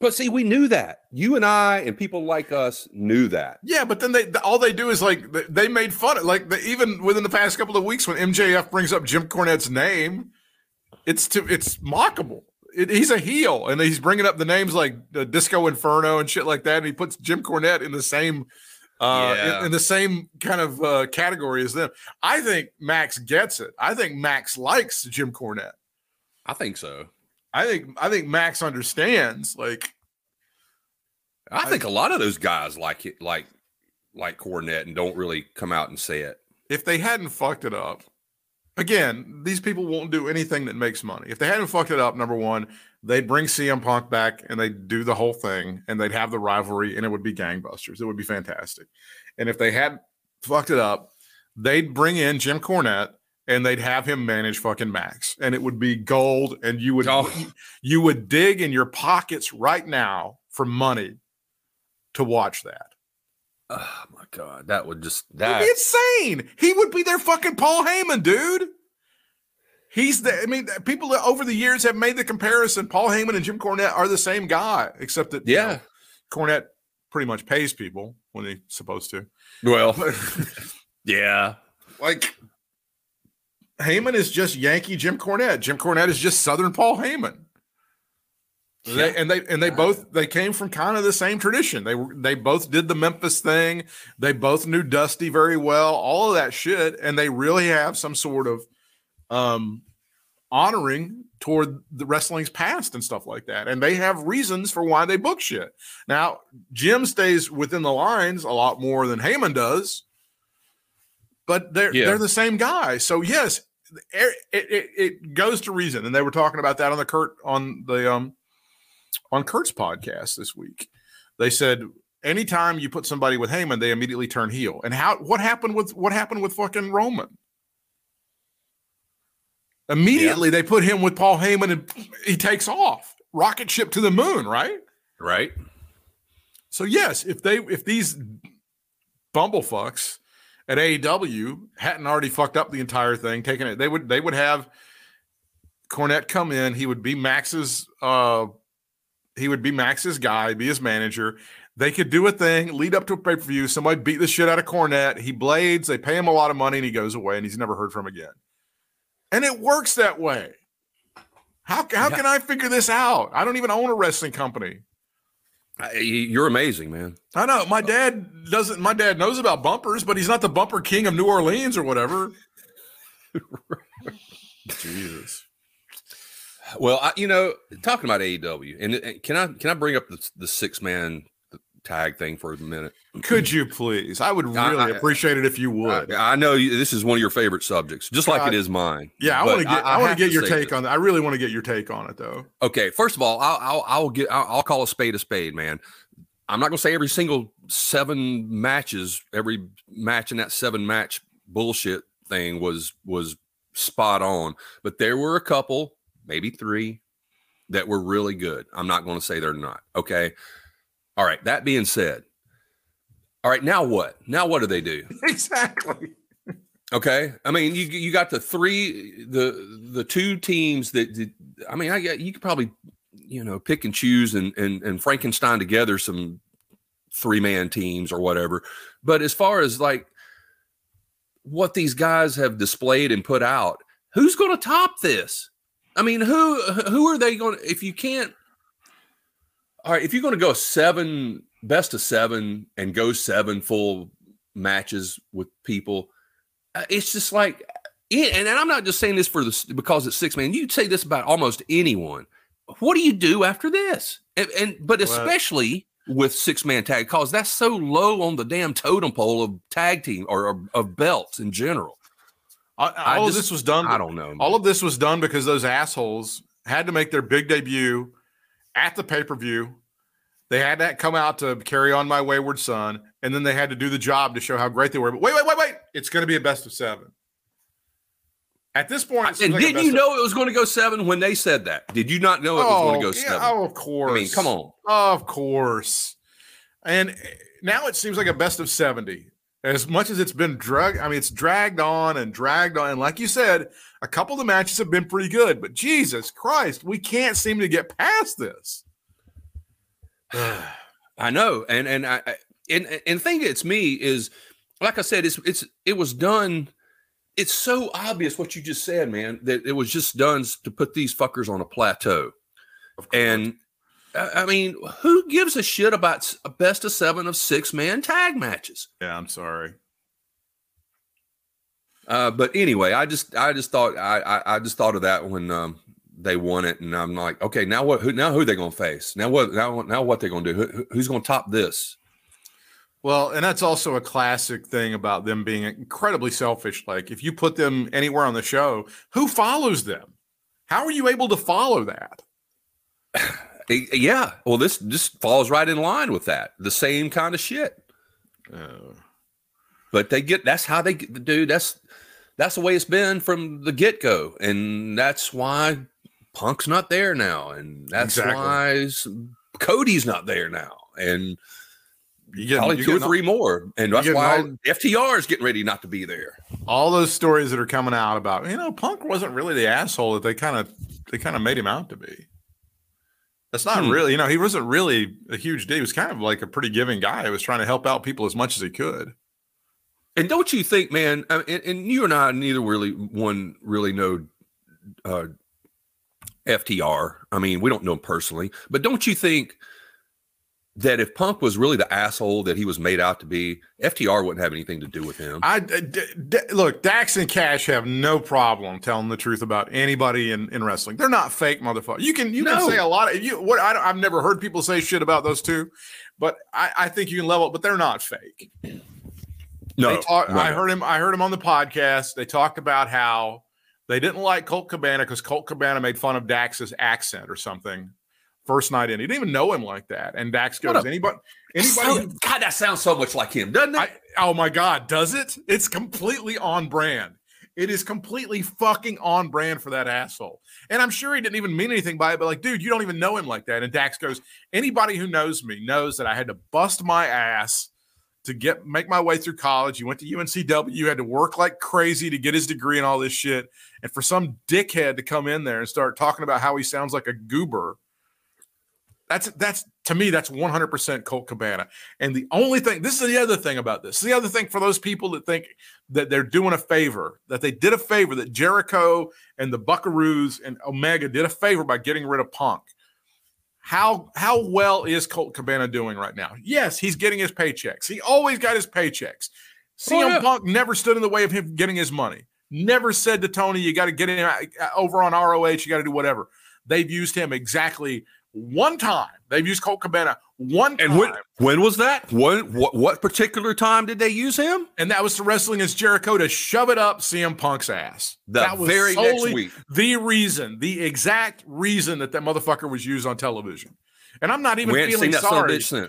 But see, we knew that. You and I and people like us knew that. Yeah, but then they all they do is like they- made fun of like the, even within the past couple of weeks when MJF brings up Jim Cornette's name, it's to it's mockable. It, he's a heel, and he's bringing up the names like uh, Disco Inferno and shit like that, and he puts Jim Cornette in the same uh, Yeah. in, in the same kind of uh, category as them. I think Max gets it. I think Max likes Jim Cornette. I think so. I think I think Max understands. Like I think a lot of those guys like it, like like Cornette, and don't really come out and say it. if they hadn't fucked it up, again, these people won't do anything that makes money. If they hadn't fucked it up, number one, they'd bring CM Punk back and they'd do the whole thing and they'd have the rivalry and it would be gangbusters. It would be fantastic. And if they had fucked it up, they'd bring in Jim Cornette and they'd have him manage fucking Max and it would be gold and you would Oh. you would dig in your pockets right now for money to watch that. Oh my god, that would just that be insane. He would be their fucking Paul Heyman, dude. He's the. I mean, people over the years have made the comparison. Paul Heyman and Jim Cornette are the same guy, except that you yeah. know, Cornette pretty much pays people when he's supposed to. Well, [LAUGHS] yeah. Like Heyman is just Yankee Jim Cornette. Jim Cornette is just Southern Paul Heyman. They, and they and they both they came from kind of the same tradition. They were they both did the Memphis thing. They both knew Dusty very well. All of that shit, and they really have some sort of um honoring toward the wrestling's past and stuff like that. And they have reasons for why they book shit. Now Jim stays within the lines a lot more than Heyman does, but they're Yeah. they're the same guy. So yes, it, it, it goes to reason. And they were talking about that on the Kurt on the um on Kurt's podcast this week. They said anytime you put somebody with Heyman, they immediately turn heel. And how what happened with what happened with fucking Roman? Immediately they put him with Paul Heyman and he takes off. Rocket ship to the moon, right? Right. So yes, if they if these bumblefucks at AEW hadn't already fucked up the entire thing, taking it, they would they would have Cornette come in. He would be Max's uh he would be Max's guy, be his manager. They could do a thing, lead up to a pay per view. Somebody beat the shit out of Cornette. He blades. They pay him a lot of money, and he goes away, and he's never heard from again. And it works that way. How how can I figure this out? I don't even own a wrestling company. I- You're amazing, man. I know my dad doesn't. My dad knows about bumpers, but he's not the bumper king of New Orleans or whatever. [LAUGHS] Jesus. Well, I, you know, talking about AEW, and, and can I can I bring up the, the six man tag thing for a minute? Could you please? I would really I- appreciate it if you would. I, I know you, this is one of your favorite subjects, just like it is mine. yeah, I want to get. I, want to get your take this. on that. I really want to get your take on it, though. Okay, first of all, I'll I'll, I'll get I'll, I'll call a spade a spade, man. I'm not gonna say every single seven matches, every match in that seven match bullshit thing was was spot on, but there were a couple, maybe three, that were really good. I'm not gonna say they're not. Okay. All right. That being said, All right, now what? Now what do they do? [LAUGHS] Exactly. Okay, I mean you you got the three the the two teams that, that I mean I you could probably you know pick and choose and and and Frankenstein together some three man teams or whatever, but as far as like what these guys have displayed and put out, who's going to top this? I mean, who who are they going? to If you can't, all right, if you're going to go seven best of seven and go seven full matches with people, uh, it's just like, and I'm not just saying this for the because it's six man. You'd say this about almost anyone. What do you do after this? And, and but Well- especially with six man tag, because that's so low on the damn totem pole of tag team or, or of belts in general. All, I all of this was done. I don't know. All of this was done because those assholes had to make their big debut at the pay per view. They had that come out to carry on my wayward son, and then they had to do the job to show how great they were. But wait, wait, wait, wait! It's going to be a best of seven. At this point, and like didn't you know it was going to go seven when they said that? Did you not know it was going to go yeah, seven? oh, of course. I mean, come on. Of course. And eh, now it seems like a best of 70. As much as it's been drug, I mean, it's dragged on and dragged on. And like you said, a couple of the matches have been pretty good, but Jesus Christ, we can't seem to get past this. [SIGHS] I know, and and I and and thing that's me is, like I said, it's it's it was done. It's so obvious what you just said, man. That it was just done to put these fuckers on a plateau. And I I mean, who gives a shit about a best of seven of six man tag matches? Yeah, I'm sorry. Uh, but anyway, I just I just thought I I, I just thought of that when um, they won it, and I'm like, okay, now what? Who, now who they gonna face? Now what? Now now what they gonna do? Who- who's gonna top this? Well, and that's also a classic thing about them being incredibly selfish. Like, if you put them anywhere on the show, who follows them? How are you able to follow that? [SIGHS] [LAUGHS] Yeah, well, this just falls right in line with that. The same kind of shit. Uh, But they get that's how they get dude. That's that's the way it's been from the get go, and that's why Punk's not there now, and that's Exactly. why Cody's not there now, and you get, probably two or three more, and that's why all- FTR is getting ready not to be there. all those stories that are coming out about you know Punk wasn't really the asshole that they kind of they kind of made him out to be. That's not Hmm. really, you know, he wasn't really a huge dude. He was kind of like a pretty giving guy. He was trying to help out people as much as he could. And don't you think, man? And, and you and I neither really one really know uh, FTR. I mean, we don't know him personally, but don't you think that if Punk was really the asshole that he was made out to be, FTR wouldn't have anything to do with him? I d- d- look, Dax and Cash have no problem telling the truth about anybody in, in wrestling. They're not fake motherfuckers. You can you No. can say a lot of you. What I don't, I've never heard people say shit about those two, but I, I think you can level. But they're not fake. no, they talk, no, I heard him. I heard him on the podcast. They talked about how they didn't like Colt Cabana because Colt Cabana made fun of Dax's accent or something. First night in, he didn't even know him like that. And Dax goes, a- anybody, anybody, So- [LAUGHS] God, that sounds so much like him, doesn't it? I, oh my god, does it? It's completely on brand. It is completely fucking on brand for that asshole. And I'm sure he didn't even mean anything by it, but like, dude, you don't even know him like that. And Dax goes, anybody who knows me knows that I had to bust my ass to get make my way through college. You went to UNCW, you had to work like crazy to get his degree and all this shit. And for some dickhead to come in there and start talking about how he sounds like a goober, that's that's to me, that's 100% Colt Cabana. And the only thing, this is the other thing about this. The other thing for those people that think that they're doing a favor, that they did a favor, that Jericho and the Buckaroos and Omega did a favor by getting rid of Punk. How how well is Colt Cabana doing right now? Yes, he's getting his paychecks. He always got his paychecks. CM Oh, yeah. Punk never stood in the way of him getting his money. Never said to Tony, "You got to get him uh, over on ROH. You got to do whatever." They've used him exactly one time. They've used Colt Cabana one time. and when when was that? When what what particular time did they use him? and that was to wrestling as Jericho to shove it up CM Punk's ass. The that was very next week. The reason, the exact reason that that motherfucker was used on television. And I'm not even We ain't seen feeling that son of a sorry.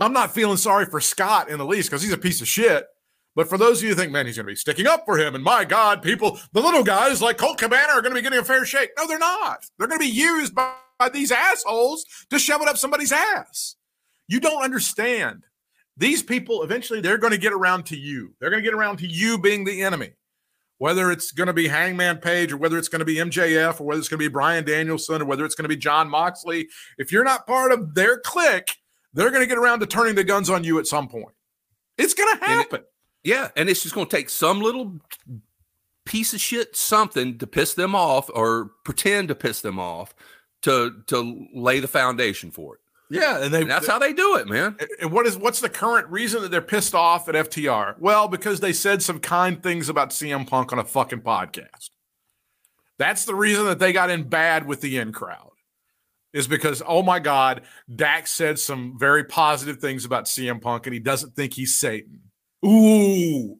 I'm not feeling sorry for Scott in the least because he's a piece of shit. But for those of you who think, man, he's going to be sticking up for him, and my God, people, the little guys like Colt Cabana are going to be getting a fair shake. No, they're not. They're going to be used by, by these assholes to shove it up somebody's ass. You don't understand these people eventually they're going to get around to you. They're going to get around to you being the enemy. Whether it's going to be Hangman Page or whether it's going to be MJF or whether it's going to be Bryan Danielson or whether it's going to be Jon Moxley, if you're not part of their clique, they're going to get around to turning the guns on you at some point. It's going to happen. Yeah, and it's just going to take some little piece of shit something to piss them off or pretend to piss them off to to lay the foundation for it. yeah, and they And that's how they do it, man. And what is what's the current reason that they're pissed off at FTR? Well, because they said some kind things about CM Punk on a fucking podcast. That's the reason that they got in bad with the in crowd. Is because oh my god, Dax said some very positive things about CM Punk and he doesn't think he's Satan. Ooh.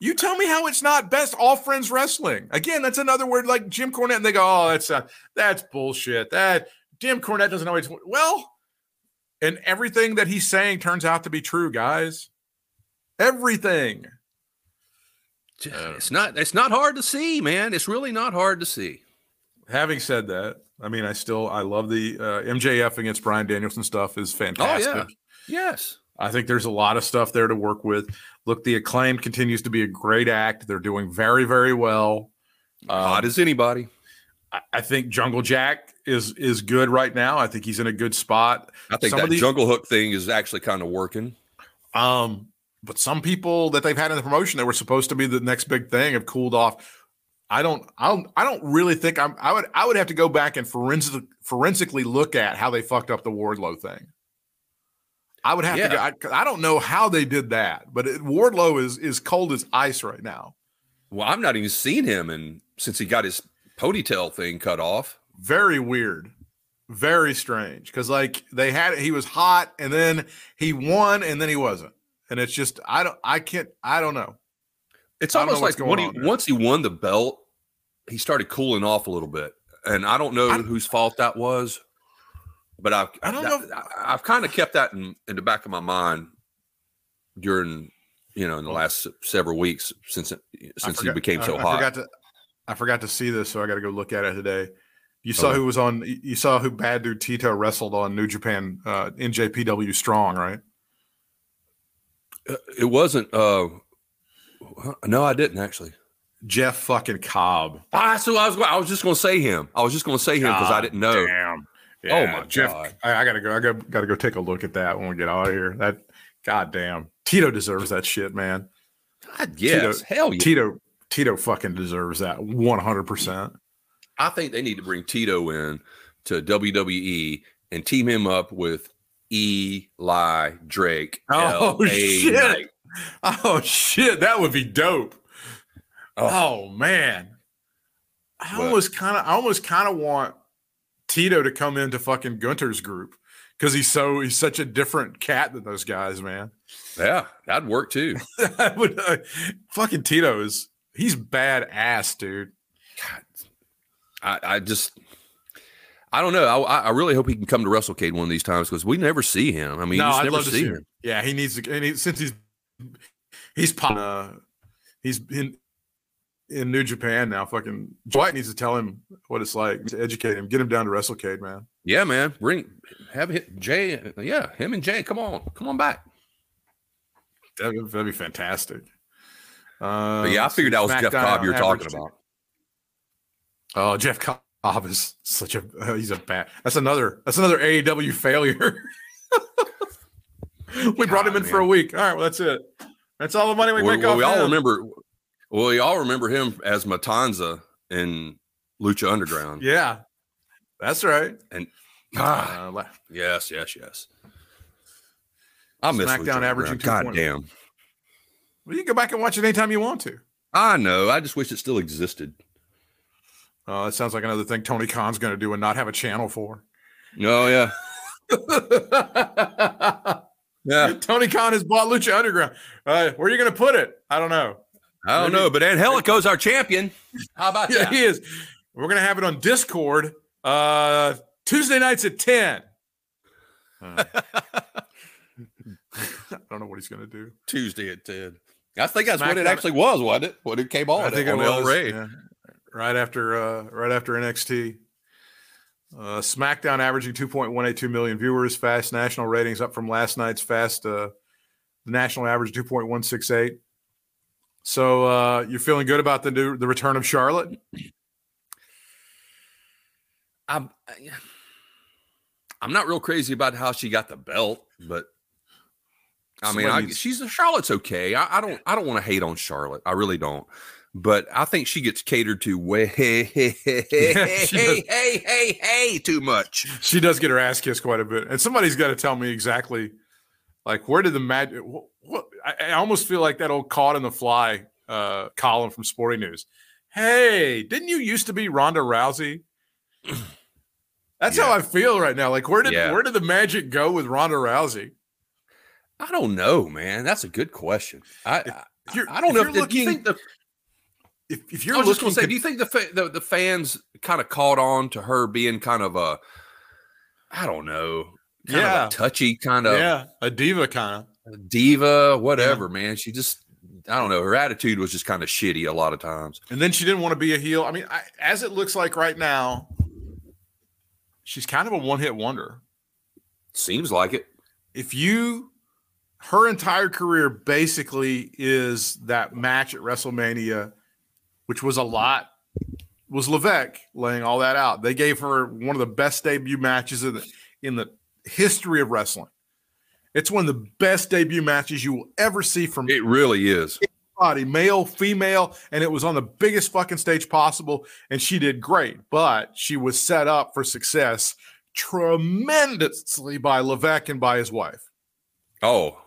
You tell me how it's not best all friends wrestling. Again, that's another word like Jim Cornette, and they go, "Oh, that's uh, that's bullshit." That Jim Cornette doesn't always well, and everything that he's saying turns out to be true, guys. Everything. It's not it's not hard to see, man. It's really not hard to see. Having said that, I mean, I still I love the uh, MJF against Bryan Danielson stuff is fantastic. Oh yeah. Yes. I think there's a lot of stuff there to work with. Look, the acclaim continues to be a great act. They're doing very, very well. Hot as anybody. I, I think Jungle Jack is is good right now. I think he's in a good spot. I think Some of that these- jungle hook thing is actually kind of working. Um, but some people that they've had in the promotion that were supposed to be the next big thing have cooled off. I don't, I don't, I don't really think I'm. I would, I would have to go back and forensic, forensically look at how they fucked up the Wardlow thing. I would have to. Go, Yeah. I, I don't know how they did that, but it, Wardlow is is cold as ice right now. Well, I've not even seen him and since he got his ponytail thing cut off. Very weird, very strange. Because like they had, he was hot, and then he won, and then he wasn't, and it's just I don't, I can't, I don't know. It's don't know almost what's like when he on once he won the belt, he started cooling off a little bit, and I don't know I- whose fault that was, but I've I don't that- know if- I- I've kind of kept that in, in the back of my mind during you know in the last several weeks since it, I since he became so I hot. Forgot to, I forgot to see this, so I got to go look at it today. You saw Okay. who was on. You saw who Bad Dude Tito wrestled on New Japan uh, NJPW Strong, right? Uh, it wasn't. uh No, I didn't actually. Jeff fucking Cobb. Ah, so I was I was just going to say him. I was just going to say him because I didn't know. Damn. Oh, my Jeff. God. I, I gotta go. I got gotta go take a look at that when we get out of here. That goddamn. Tito deserves that shit, man. God, yes, Tito- hell yeah. Tito. Tito fucking deserves that one hundred percent. I think they need to bring Tito in to WWE and team him up with Eli Drake. Oh, LA shit. Knight. Oh shit, that would be dope. Oh. Oh, man. I almost kind of I almost kind of want Tito to come into fucking Gunther's group because he's so he's such a different cat than those guys, man. Yeah, that'd work too. [LAUGHS] Would uh, fucking Tito is he's badass, dude. God, I, I just, I don't know. I, I really hope he can come to WrestleCade one of these times because we never see him. I mean, no, you just never see him. Yeah, he needs to. And he, since he's he's uh, he's in in New Japan now. Fucking Dwight needs to tell him what it's like to educate him, get him down to WrestleCade, man. Yeah, man. Bring have hit Jay. Yeah, him and Jay. Come on, come on back. That'd, that'd be fantastic. Uh, yeah, I figured that was Jeff Cobb you're talking about. Oh, Jeff Cobb is such a uh, [LAUGHS] he's a bad. That's another that's another AEW failure. [LAUGHS] we brought him God, in for a week. All right, well that's it. That's all the money we Well, make well, off we all remember. Well, y'all remember him as Matanza in Lucha Underground. Yeah, that's right. And Ah, Uh, yes, yes, yes. I miss SmackDown Lucha averaging. God damn. well, you can go back and watch it anytime you want to. I know. I just wish it still existed. Uh, that sounds like another thing Tony Khan's going to do and not have a channel for. Oh yeah, [LAUGHS] yeah. Tony Khan has bought Lucha Underground. Uh, where are you going to put it? I don't know. I don't know, but Angelico's our champion. How about Yeah, that? he is. We're going to have it on Discord uh, Tuesday nights at 10. Uh, [LAUGHS] I don't know what he's going to do. Tuesday at ten. I think that's what it actually was, wasn't it? What it came on. I think it on was Rey. yeah. right after uh, right after NXT. Uh, SmackDown averaging 2.182 million viewers. Fast national ratings up from last night's Fast. Uh, the national average 2.168. So uh, you're feeling good about the new, the return of Charlotte? I'm I'm not real crazy about how she got the belt, but I mean, I, she's a Charlotte's okay. I, I don't I don't want to hate on Charlotte. I really don't. But I think she gets catered to way [LAUGHS] hey hey hey hey she hey does. hey hey hey too much. She does get her ass kissed quite a bit, and somebody's got to tell me exactly, like, where did the magic? What, what I, almost feel like that old "Caught in the Fly" uh, column from Sporting News. Hey, didn't you used to be Ronda Rousey? [CLEARS THROAT] That's how I feel right now. Like, where did Yeah. where did the magic go with Ronda Rousey? I don't know, man. That's a good question. I I, you're- I don't know you're if, do you looking- think the If, if you're I was just looking, gonna say, do you think the, fa- the the fans kind of caught on to her being kind of a, I don't know, Yeah. of touchy kind of yeah, a diva kind of. diva, whatever, man. She just, I don't know, her attitude was just kind of shitty a lot of times. And then she didn't want to be a heel. I mean, I, as it looks like right now, she's kind of a one hit wonder. Seems like it. if you her entire career basically is that match at WrestleMania, which was a lot, was Levesque laying all that out. They gave her one of the best debut matches in the in the history of wrestling. It's one of the best debut matches you will ever see from It really is. Body, male, female, and it was on the biggest fucking stage possible. And she did great, but she was set up for success tremendously by Levesque and by his wife. Oh,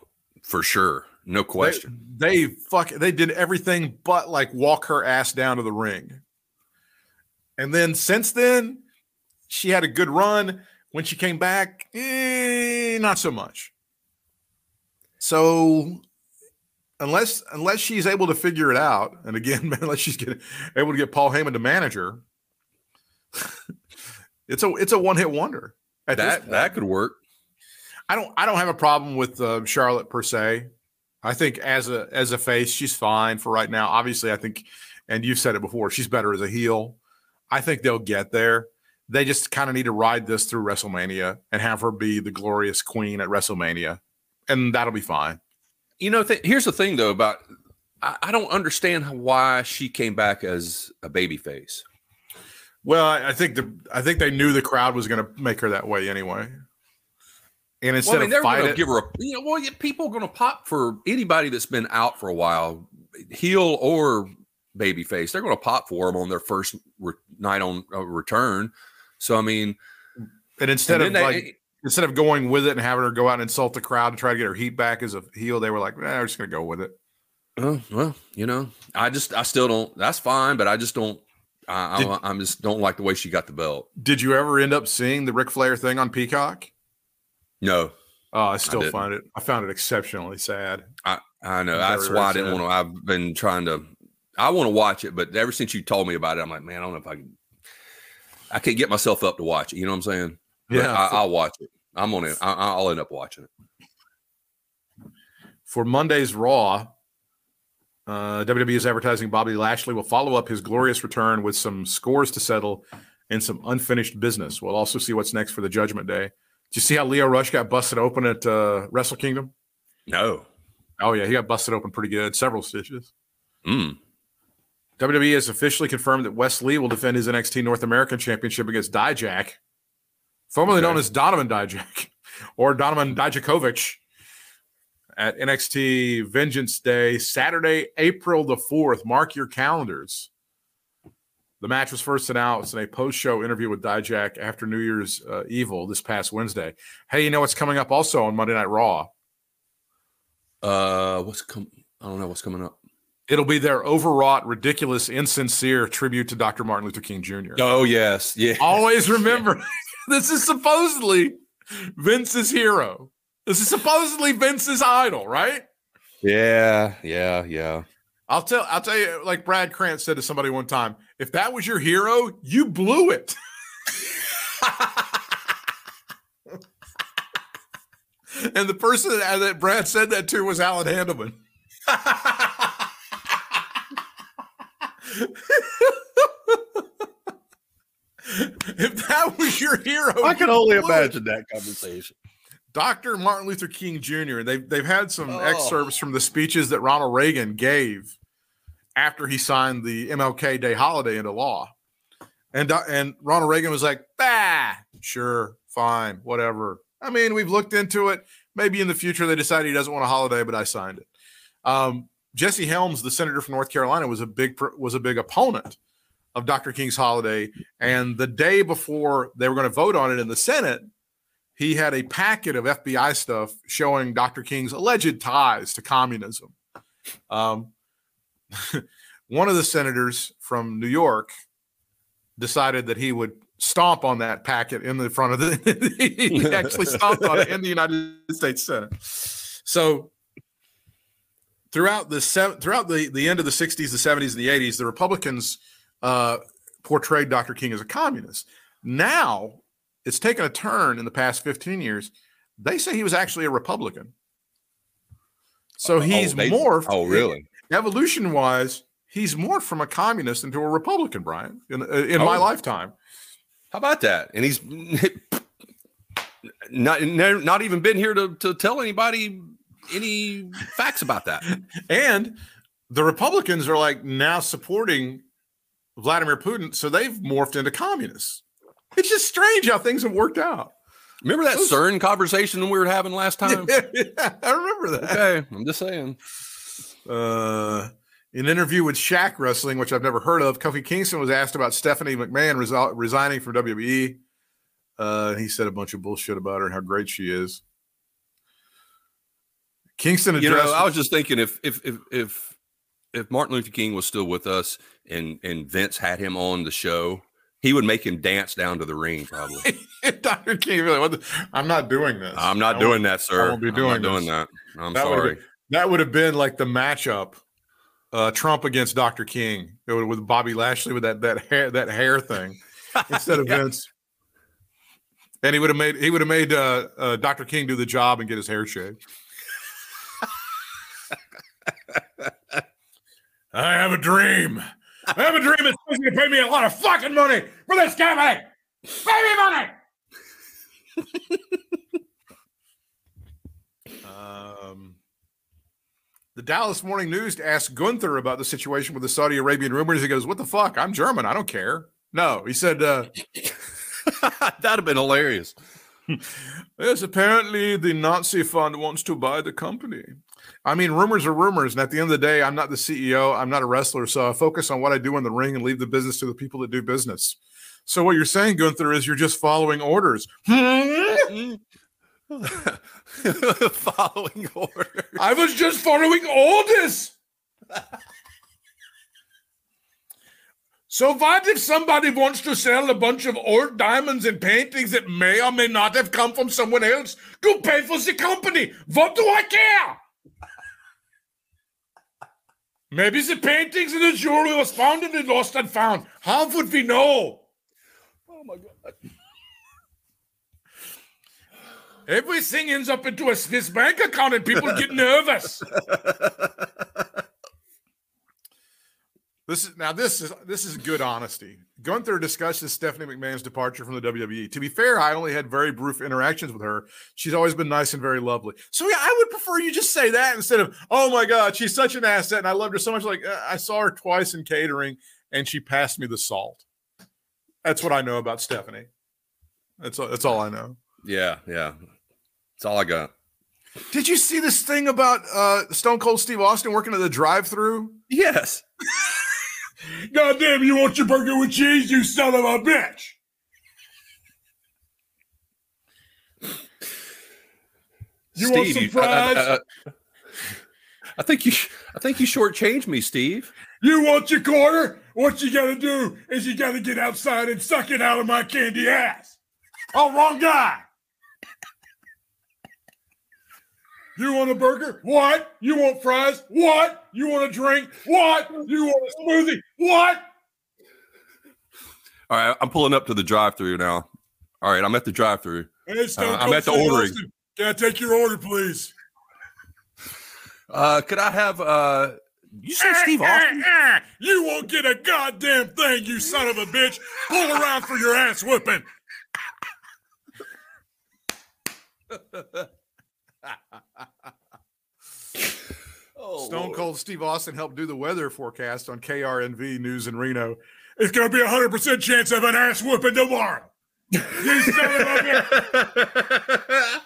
for sure. No They- question. They, fuck they did everything but like walk her ass down to the ring. And then since then, she had a good run. When she came back, eh, not so much. So unless unless she's able to figure it out, and again, [LAUGHS] unless she's getting, able to get Paul Heyman to manage her, [LAUGHS] it's a it's a one hit wonder. At that that could work. I don't I don't have a problem with uh, Charlotte per se. I think as a as a face, she's fine for right now. Obviously, I think, and you've said it before, she's better as a heel. I think they'll get there. They just kind of need to ride this through WrestleMania and have her be the glorious queen at WrestleMania, and that'll be fine. You know, th- here's the thing though about I, I don't understand why she came back as a baby face. Well, I, I think the I think they knew the crowd was going to make her that way anyway. And instead Well, I mean, they're of going fight to it, give her a, you know, well, people are going to pop for anybody that's been out for a while, heel or baby face. They're going to pop for them on their first re- night on uh, return. So, I mean, and instead and of they- like instead of going with it and having her go out and insult the crowd to try to get her heat back as a heel, they were like, nah, we're just going to go with it. Oh, well, you know, I just, I still don't, that's fine, but I just don't, I, Did- I, I'm just don't like the way she got the belt. Did you ever end up seeing the Ric Flair thing on Peacock? No, Oh, I still didn't. find it. I found it exceptionally sad. I, I know. Very, That's very why I didn't want to, I've been trying to, I want to watch it, but ever since you told me about it, I'm like, man, I don't know if I can, I can't get myself up to watch it. You know what I'm saying? Yeah, I, for- I'll watch it. I'm on it. I, I'll end up watching it. For Monday's Raw, uh, WWE is advertising Bobby Lashley will follow up his glorious return with some scores to settle and some unfinished business. We'll also see what's next for the Judgment Day. Did you see how Lio Rush got busted open at uh, Wrestle Kingdom? No. Oh yeah, he got busted open pretty good, several stitches. Mm. WWE has officially confirmed that Wes Lee will defend his NXT North American Championship against Dijak, formerly Okay. known as Donovan Dijak [LAUGHS] or Donovan Dijakovic, at NXT Vengeance Day, Saturday, April the 4th. Mark your calendars. The match was first announced in a post show interview with Dijak after New Year's uh, Evil this past Wednesday. Hey, you know what's coming up also on Monday Night Raw? Uh, what's com- I don't know what's coming up. It'll be their overwrought, ridiculous, insincere tribute to Dr. Martin Luther King Jr. Oh yes, yeah. Always [LAUGHS] remember, [LAUGHS] this is supposedly Vince's hero. This is supposedly Vince's idol, right? Yeah, yeah, yeah. I'll tell. I'll tell you. Like Brad Krantz said to somebody one time, if that was your hero, you blew it. [LAUGHS] and the person that, that Brad said that to was Alan Handelman. [LAUGHS] if that was your hero. I can only blew it. imagine that conversation. Dr. Martin Luther King Jr. They've they've had some Oh. excerpts from the speeches that Ronald Reagan gave after he signed the MLK Day holiday into law, and and Ronald Reagan was like, "Ah, sure, fine, whatever." I mean, we've looked into it. Maybe in the future they decide he doesn't want a holiday, but I signed it. Um, Jesse Helms, the senator from North Carolina, was a big was a big opponent of Dr. King's holiday, and the day before they were going to vote on it in the Senate he had a packet of FBI stuff showing Dr. King's alleged ties to communism. Um, [LAUGHS] one of the senators from New York decided that he would stomp on that packet in the front of the. [LAUGHS] he actually stomped on it in the United States Senate. So throughout the throughout the, the end of the 60s, the 70s, and the 80s, the Republicans uh, portrayed Dr. King as a communist. Now it's taken a turn in the past 15 years. They say he was actually a Republican. So he's oh, they- morphed. Oh, really? Evolution wise, he's morphed from a communist into a Republican, Brian, in, uh, in my Oh. lifetime. How about that? And he's [LAUGHS] not not even been here to, to tell anybody any facts about that. And the Republicans are like now supporting Vladimir Putin. So they've morphed into communists. It's just strange how things have worked out. Remember that CERN conversation we were having last time? [LAUGHS] I remember that. Okay, I'm just saying. Uh, in an interview with Shaq Wrestling, which I've never heard of, Kofi Kingston was asked about Stephanie McMahon resi- resigning from WWE. Uh, he said a bunch of bullshit about her and how great she is. Kingston You know, I was just thinking if if if if if Martin Luther King was still with us and and Vince had him on the show, he would make him dance down to the ring. Probably. [LAUGHS] Dr. King, really, what the- I'm not doing this. I'm not I doing that, sir. I won't be doing doing that. I'm That sorry. been- That would have been like the matchup, uh, Trump against Dr. King It would- with Bobby Lashley with that that hair that hair thing [LAUGHS] instead of Yeah. Vince. And he would have made he would have made uh, uh, Dr. King do the job and get his hair shaved. I have a dream. I have a dream that's supposed to pay me a lot of fucking money for this company. Pay me money. um, the Dallas Morning News asked Gunther about the situation with the Saudi Arabian rumors. He goes, "What the fuck? I'm German. I don't care." No, he said, uh, [LAUGHS] That'd have been hilarious. [LAUGHS] Yes, apparently the Nazi fund wants to buy the company. I mean, rumors are rumors. And at the end of the day, I'm not the CEO. I'm not a wrestler. So I focus on what I do in the ring and leave the business to the people that do business. So what you're saying, Gunther, is you're just following orders. [LAUGHS] Following order. I was just following orders. So what if somebody wants to sell a bunch of old diamonds and paintings that may or may not have come from someone else? Go pay for the company. What do I care? Maybe the paintings and the jewelry was found in the lost and found. How would we know? Oh my god. Everything ends up into a Swiss bank account and people get nervous. [LAUGHS] This is now this is this is good honesty. Gunther discusses Stephanie McMahon's departure from the WWE. To be fair, I only had very brief interactions with her. She's always been nice and very lovely. So yeah, I would prefer you just say that instead of, "Oh my God, she's such an asset and I loved her so much." Like uh, I saw her twice in catering and she passed me the salt. That's what I know about Stephanie. That's all, that's all I know. Yeah, yeah. That's all I got. Did you see this thing about uh, Stone Cold Steve Austin working at the drive-through? Yes. [LAUGHS] God damn, you want your burger with cheese, you son of a bitch. You want some you- I- I- fries? I, I- think you. I think you shortchanged me, Steve. You want your quarter? What you gotta do is you gotta get outside and suck it out of my candy ass. Oh, wrong guy. You want a burger? What? You want fries? What? You want a drink? What? You want a smoothie? What? All right, I'm pulling up to the drive-through now. All right, I'm at the drive-through. Hey, uh, I'm at the ordering. Austin. Can I take your order, please? Uh, could I have uh you said eh, Steve eh, Austin? Eh. You won't get a goddamn thing, you son of a bitch. Pull around for your ass whipping. [LAUGHS] Oh, Stone Lord. Cold Steve Austin helped do the weather forecast on KRNV News in Reno. It's gonna be a hundred percent chance of an ass whooping tomorrow. You son of a bitch.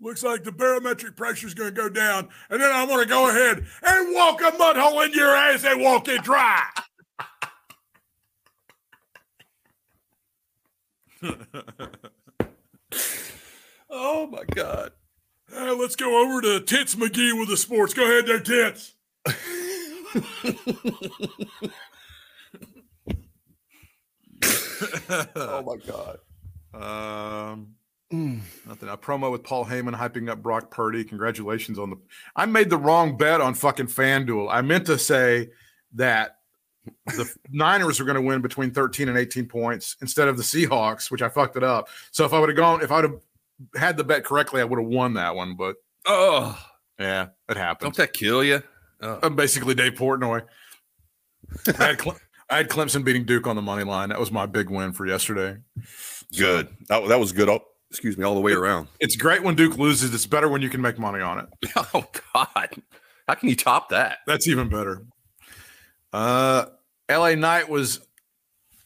Looks like the barometric pressure is going to go down, and then I'm going to go ahead and walk a mud hole in your ass and walk it dry. [LAUGHS] Oh my God. Uh, let's go over to Tits McGee with the sports. Go ahead there, Tits. [LAUGHS] Oh my God. Um, nothing. A promo with Paul Heyman hyping up Brock Purdy. Congratulations on the. I made the wrong bet on fucking FanDuel. I meant to say that the [LAUGHS] Niners are going to win between 13 and 18 points instead of the Seahawks, which I fucked it up. So if I would have gone, if I would have had the bet correctly, I would have won that one. But Oh, yeah, it happened. don't that kill you? I'm basically Dave Portnoy. I had, Cle- I had Clemson beating Duke on the money line. That was my big win for yesterday. Good. That, that was good. All, excuse me, all the way around. It's great when Duke loses. It's better when you can make money on it. [LAUGHS] Oh God. How can you top that? That's even better. Uh, LA Knight was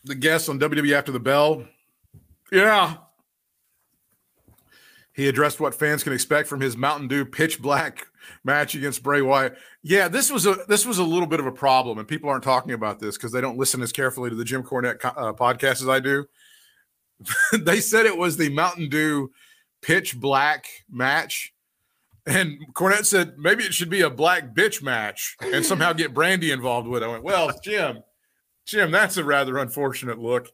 the guest on WWE After the Bell. Yeah. He addressed what fans can expect from his Mountain Dew pitch black [LAUGHS] match against Bray Wyatt. Yeah, this was a this was a little bit of a problem, and people aren't talking about this because they don't listen as carefully to the Jim Cornette co- uh, podcast as I do. [LAUGHS] they said it was the Mountain Dew pitch black match. And Cornette said maybe it should be a black bitch match and somehow get Brandy involved with it. I went, well, Jim, Jim, that's a rather unfortunate look.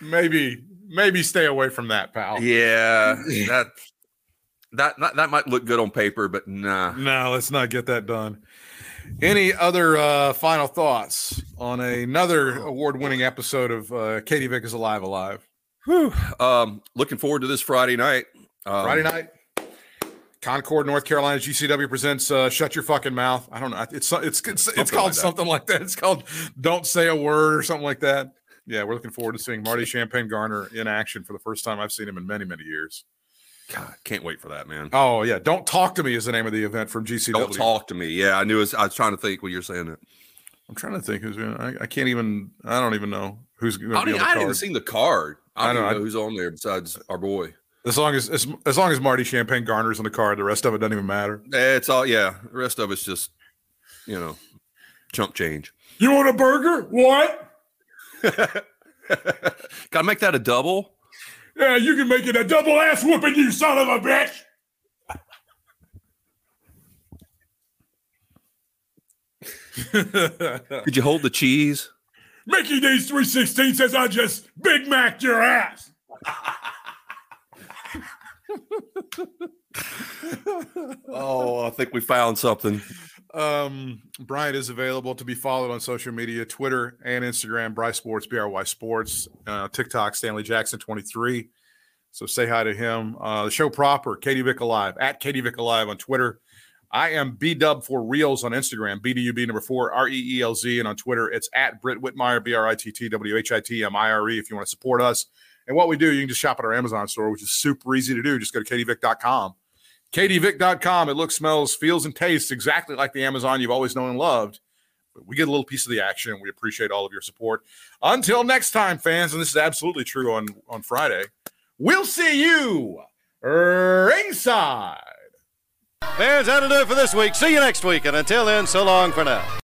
Maybe, maybe stay away from that, pal. Yeah. [LAUGHS] that, that that that might look good on paper, but nah. No, let's not get that done. Any other uh, final thoughts on another award-winning episode of uh, Katie Vick is Alive Alive? Whew. Um, looking forward to this Friday night. Um, Friday night, Concord, North Carolina, GCW presents uh, "Shut Your Fucking Mouth." I don't know. It's it's it's, it's called like something like that. It's called "Don't Say a Word" or something like that. Yeah, we're looking forward to seeing Marty Champagne Garner in action for the first time I've seen him in many many years. God, can't wait for that, man. Oh yeah, "Don't Talk to Me" is the name of the event from GCW. Don't talk to me. Yeah, I knew. It was, I was trying to think when you're saying that. I'm trying to think who's. Gonna, I, I can't even. I don't even know who's going I, to be I didn't seen the card. I, I don't know, know, who's on there besides our boy. As long as, as as long as Marty Champagne Garner's on the card, the rest of it doesn't even matter. Eh, It's all yeah. The rest of it's just you know chump change. You want a burger? What? Got to make that a double. Yeah, you can make it a double ass whooping, you son of a bitch. [LAUGHS] Could you hold the cheese? Mickey D's 316 says I just Big Mac your ass. [LAUGHS] Oh, I think we found something. Um, Bryant is available to be followed on social media, Twitter and Instagram, Bry Sports, BRY Sports, uh, TikTok, Stanley Jackson 23. So say hi to him. Uh, the show proper, Katie Vick Alive, at Katie Vick Alive on Twitter. I am B Dub for Reels on Instagram, BDUB number four, R E E L Z, and on Twitter, it's at Britt Whitmire, B R I T T W H I T M I R E, if you want to support us. And what we do, you can just shop at our Amazon store, which is super easy to do. Just go to katievick.com. katievick.com. It looks, smells, feels, and tastes exactly like the Amazon you've always known and loved. But we get a little piece of the action. We appreciate all of your support. Until next time, fans, and this is absolutely true on, on Friday, we'll see you ringside. Fans, that'll do it for this week. See you next week. And until then, so long for now.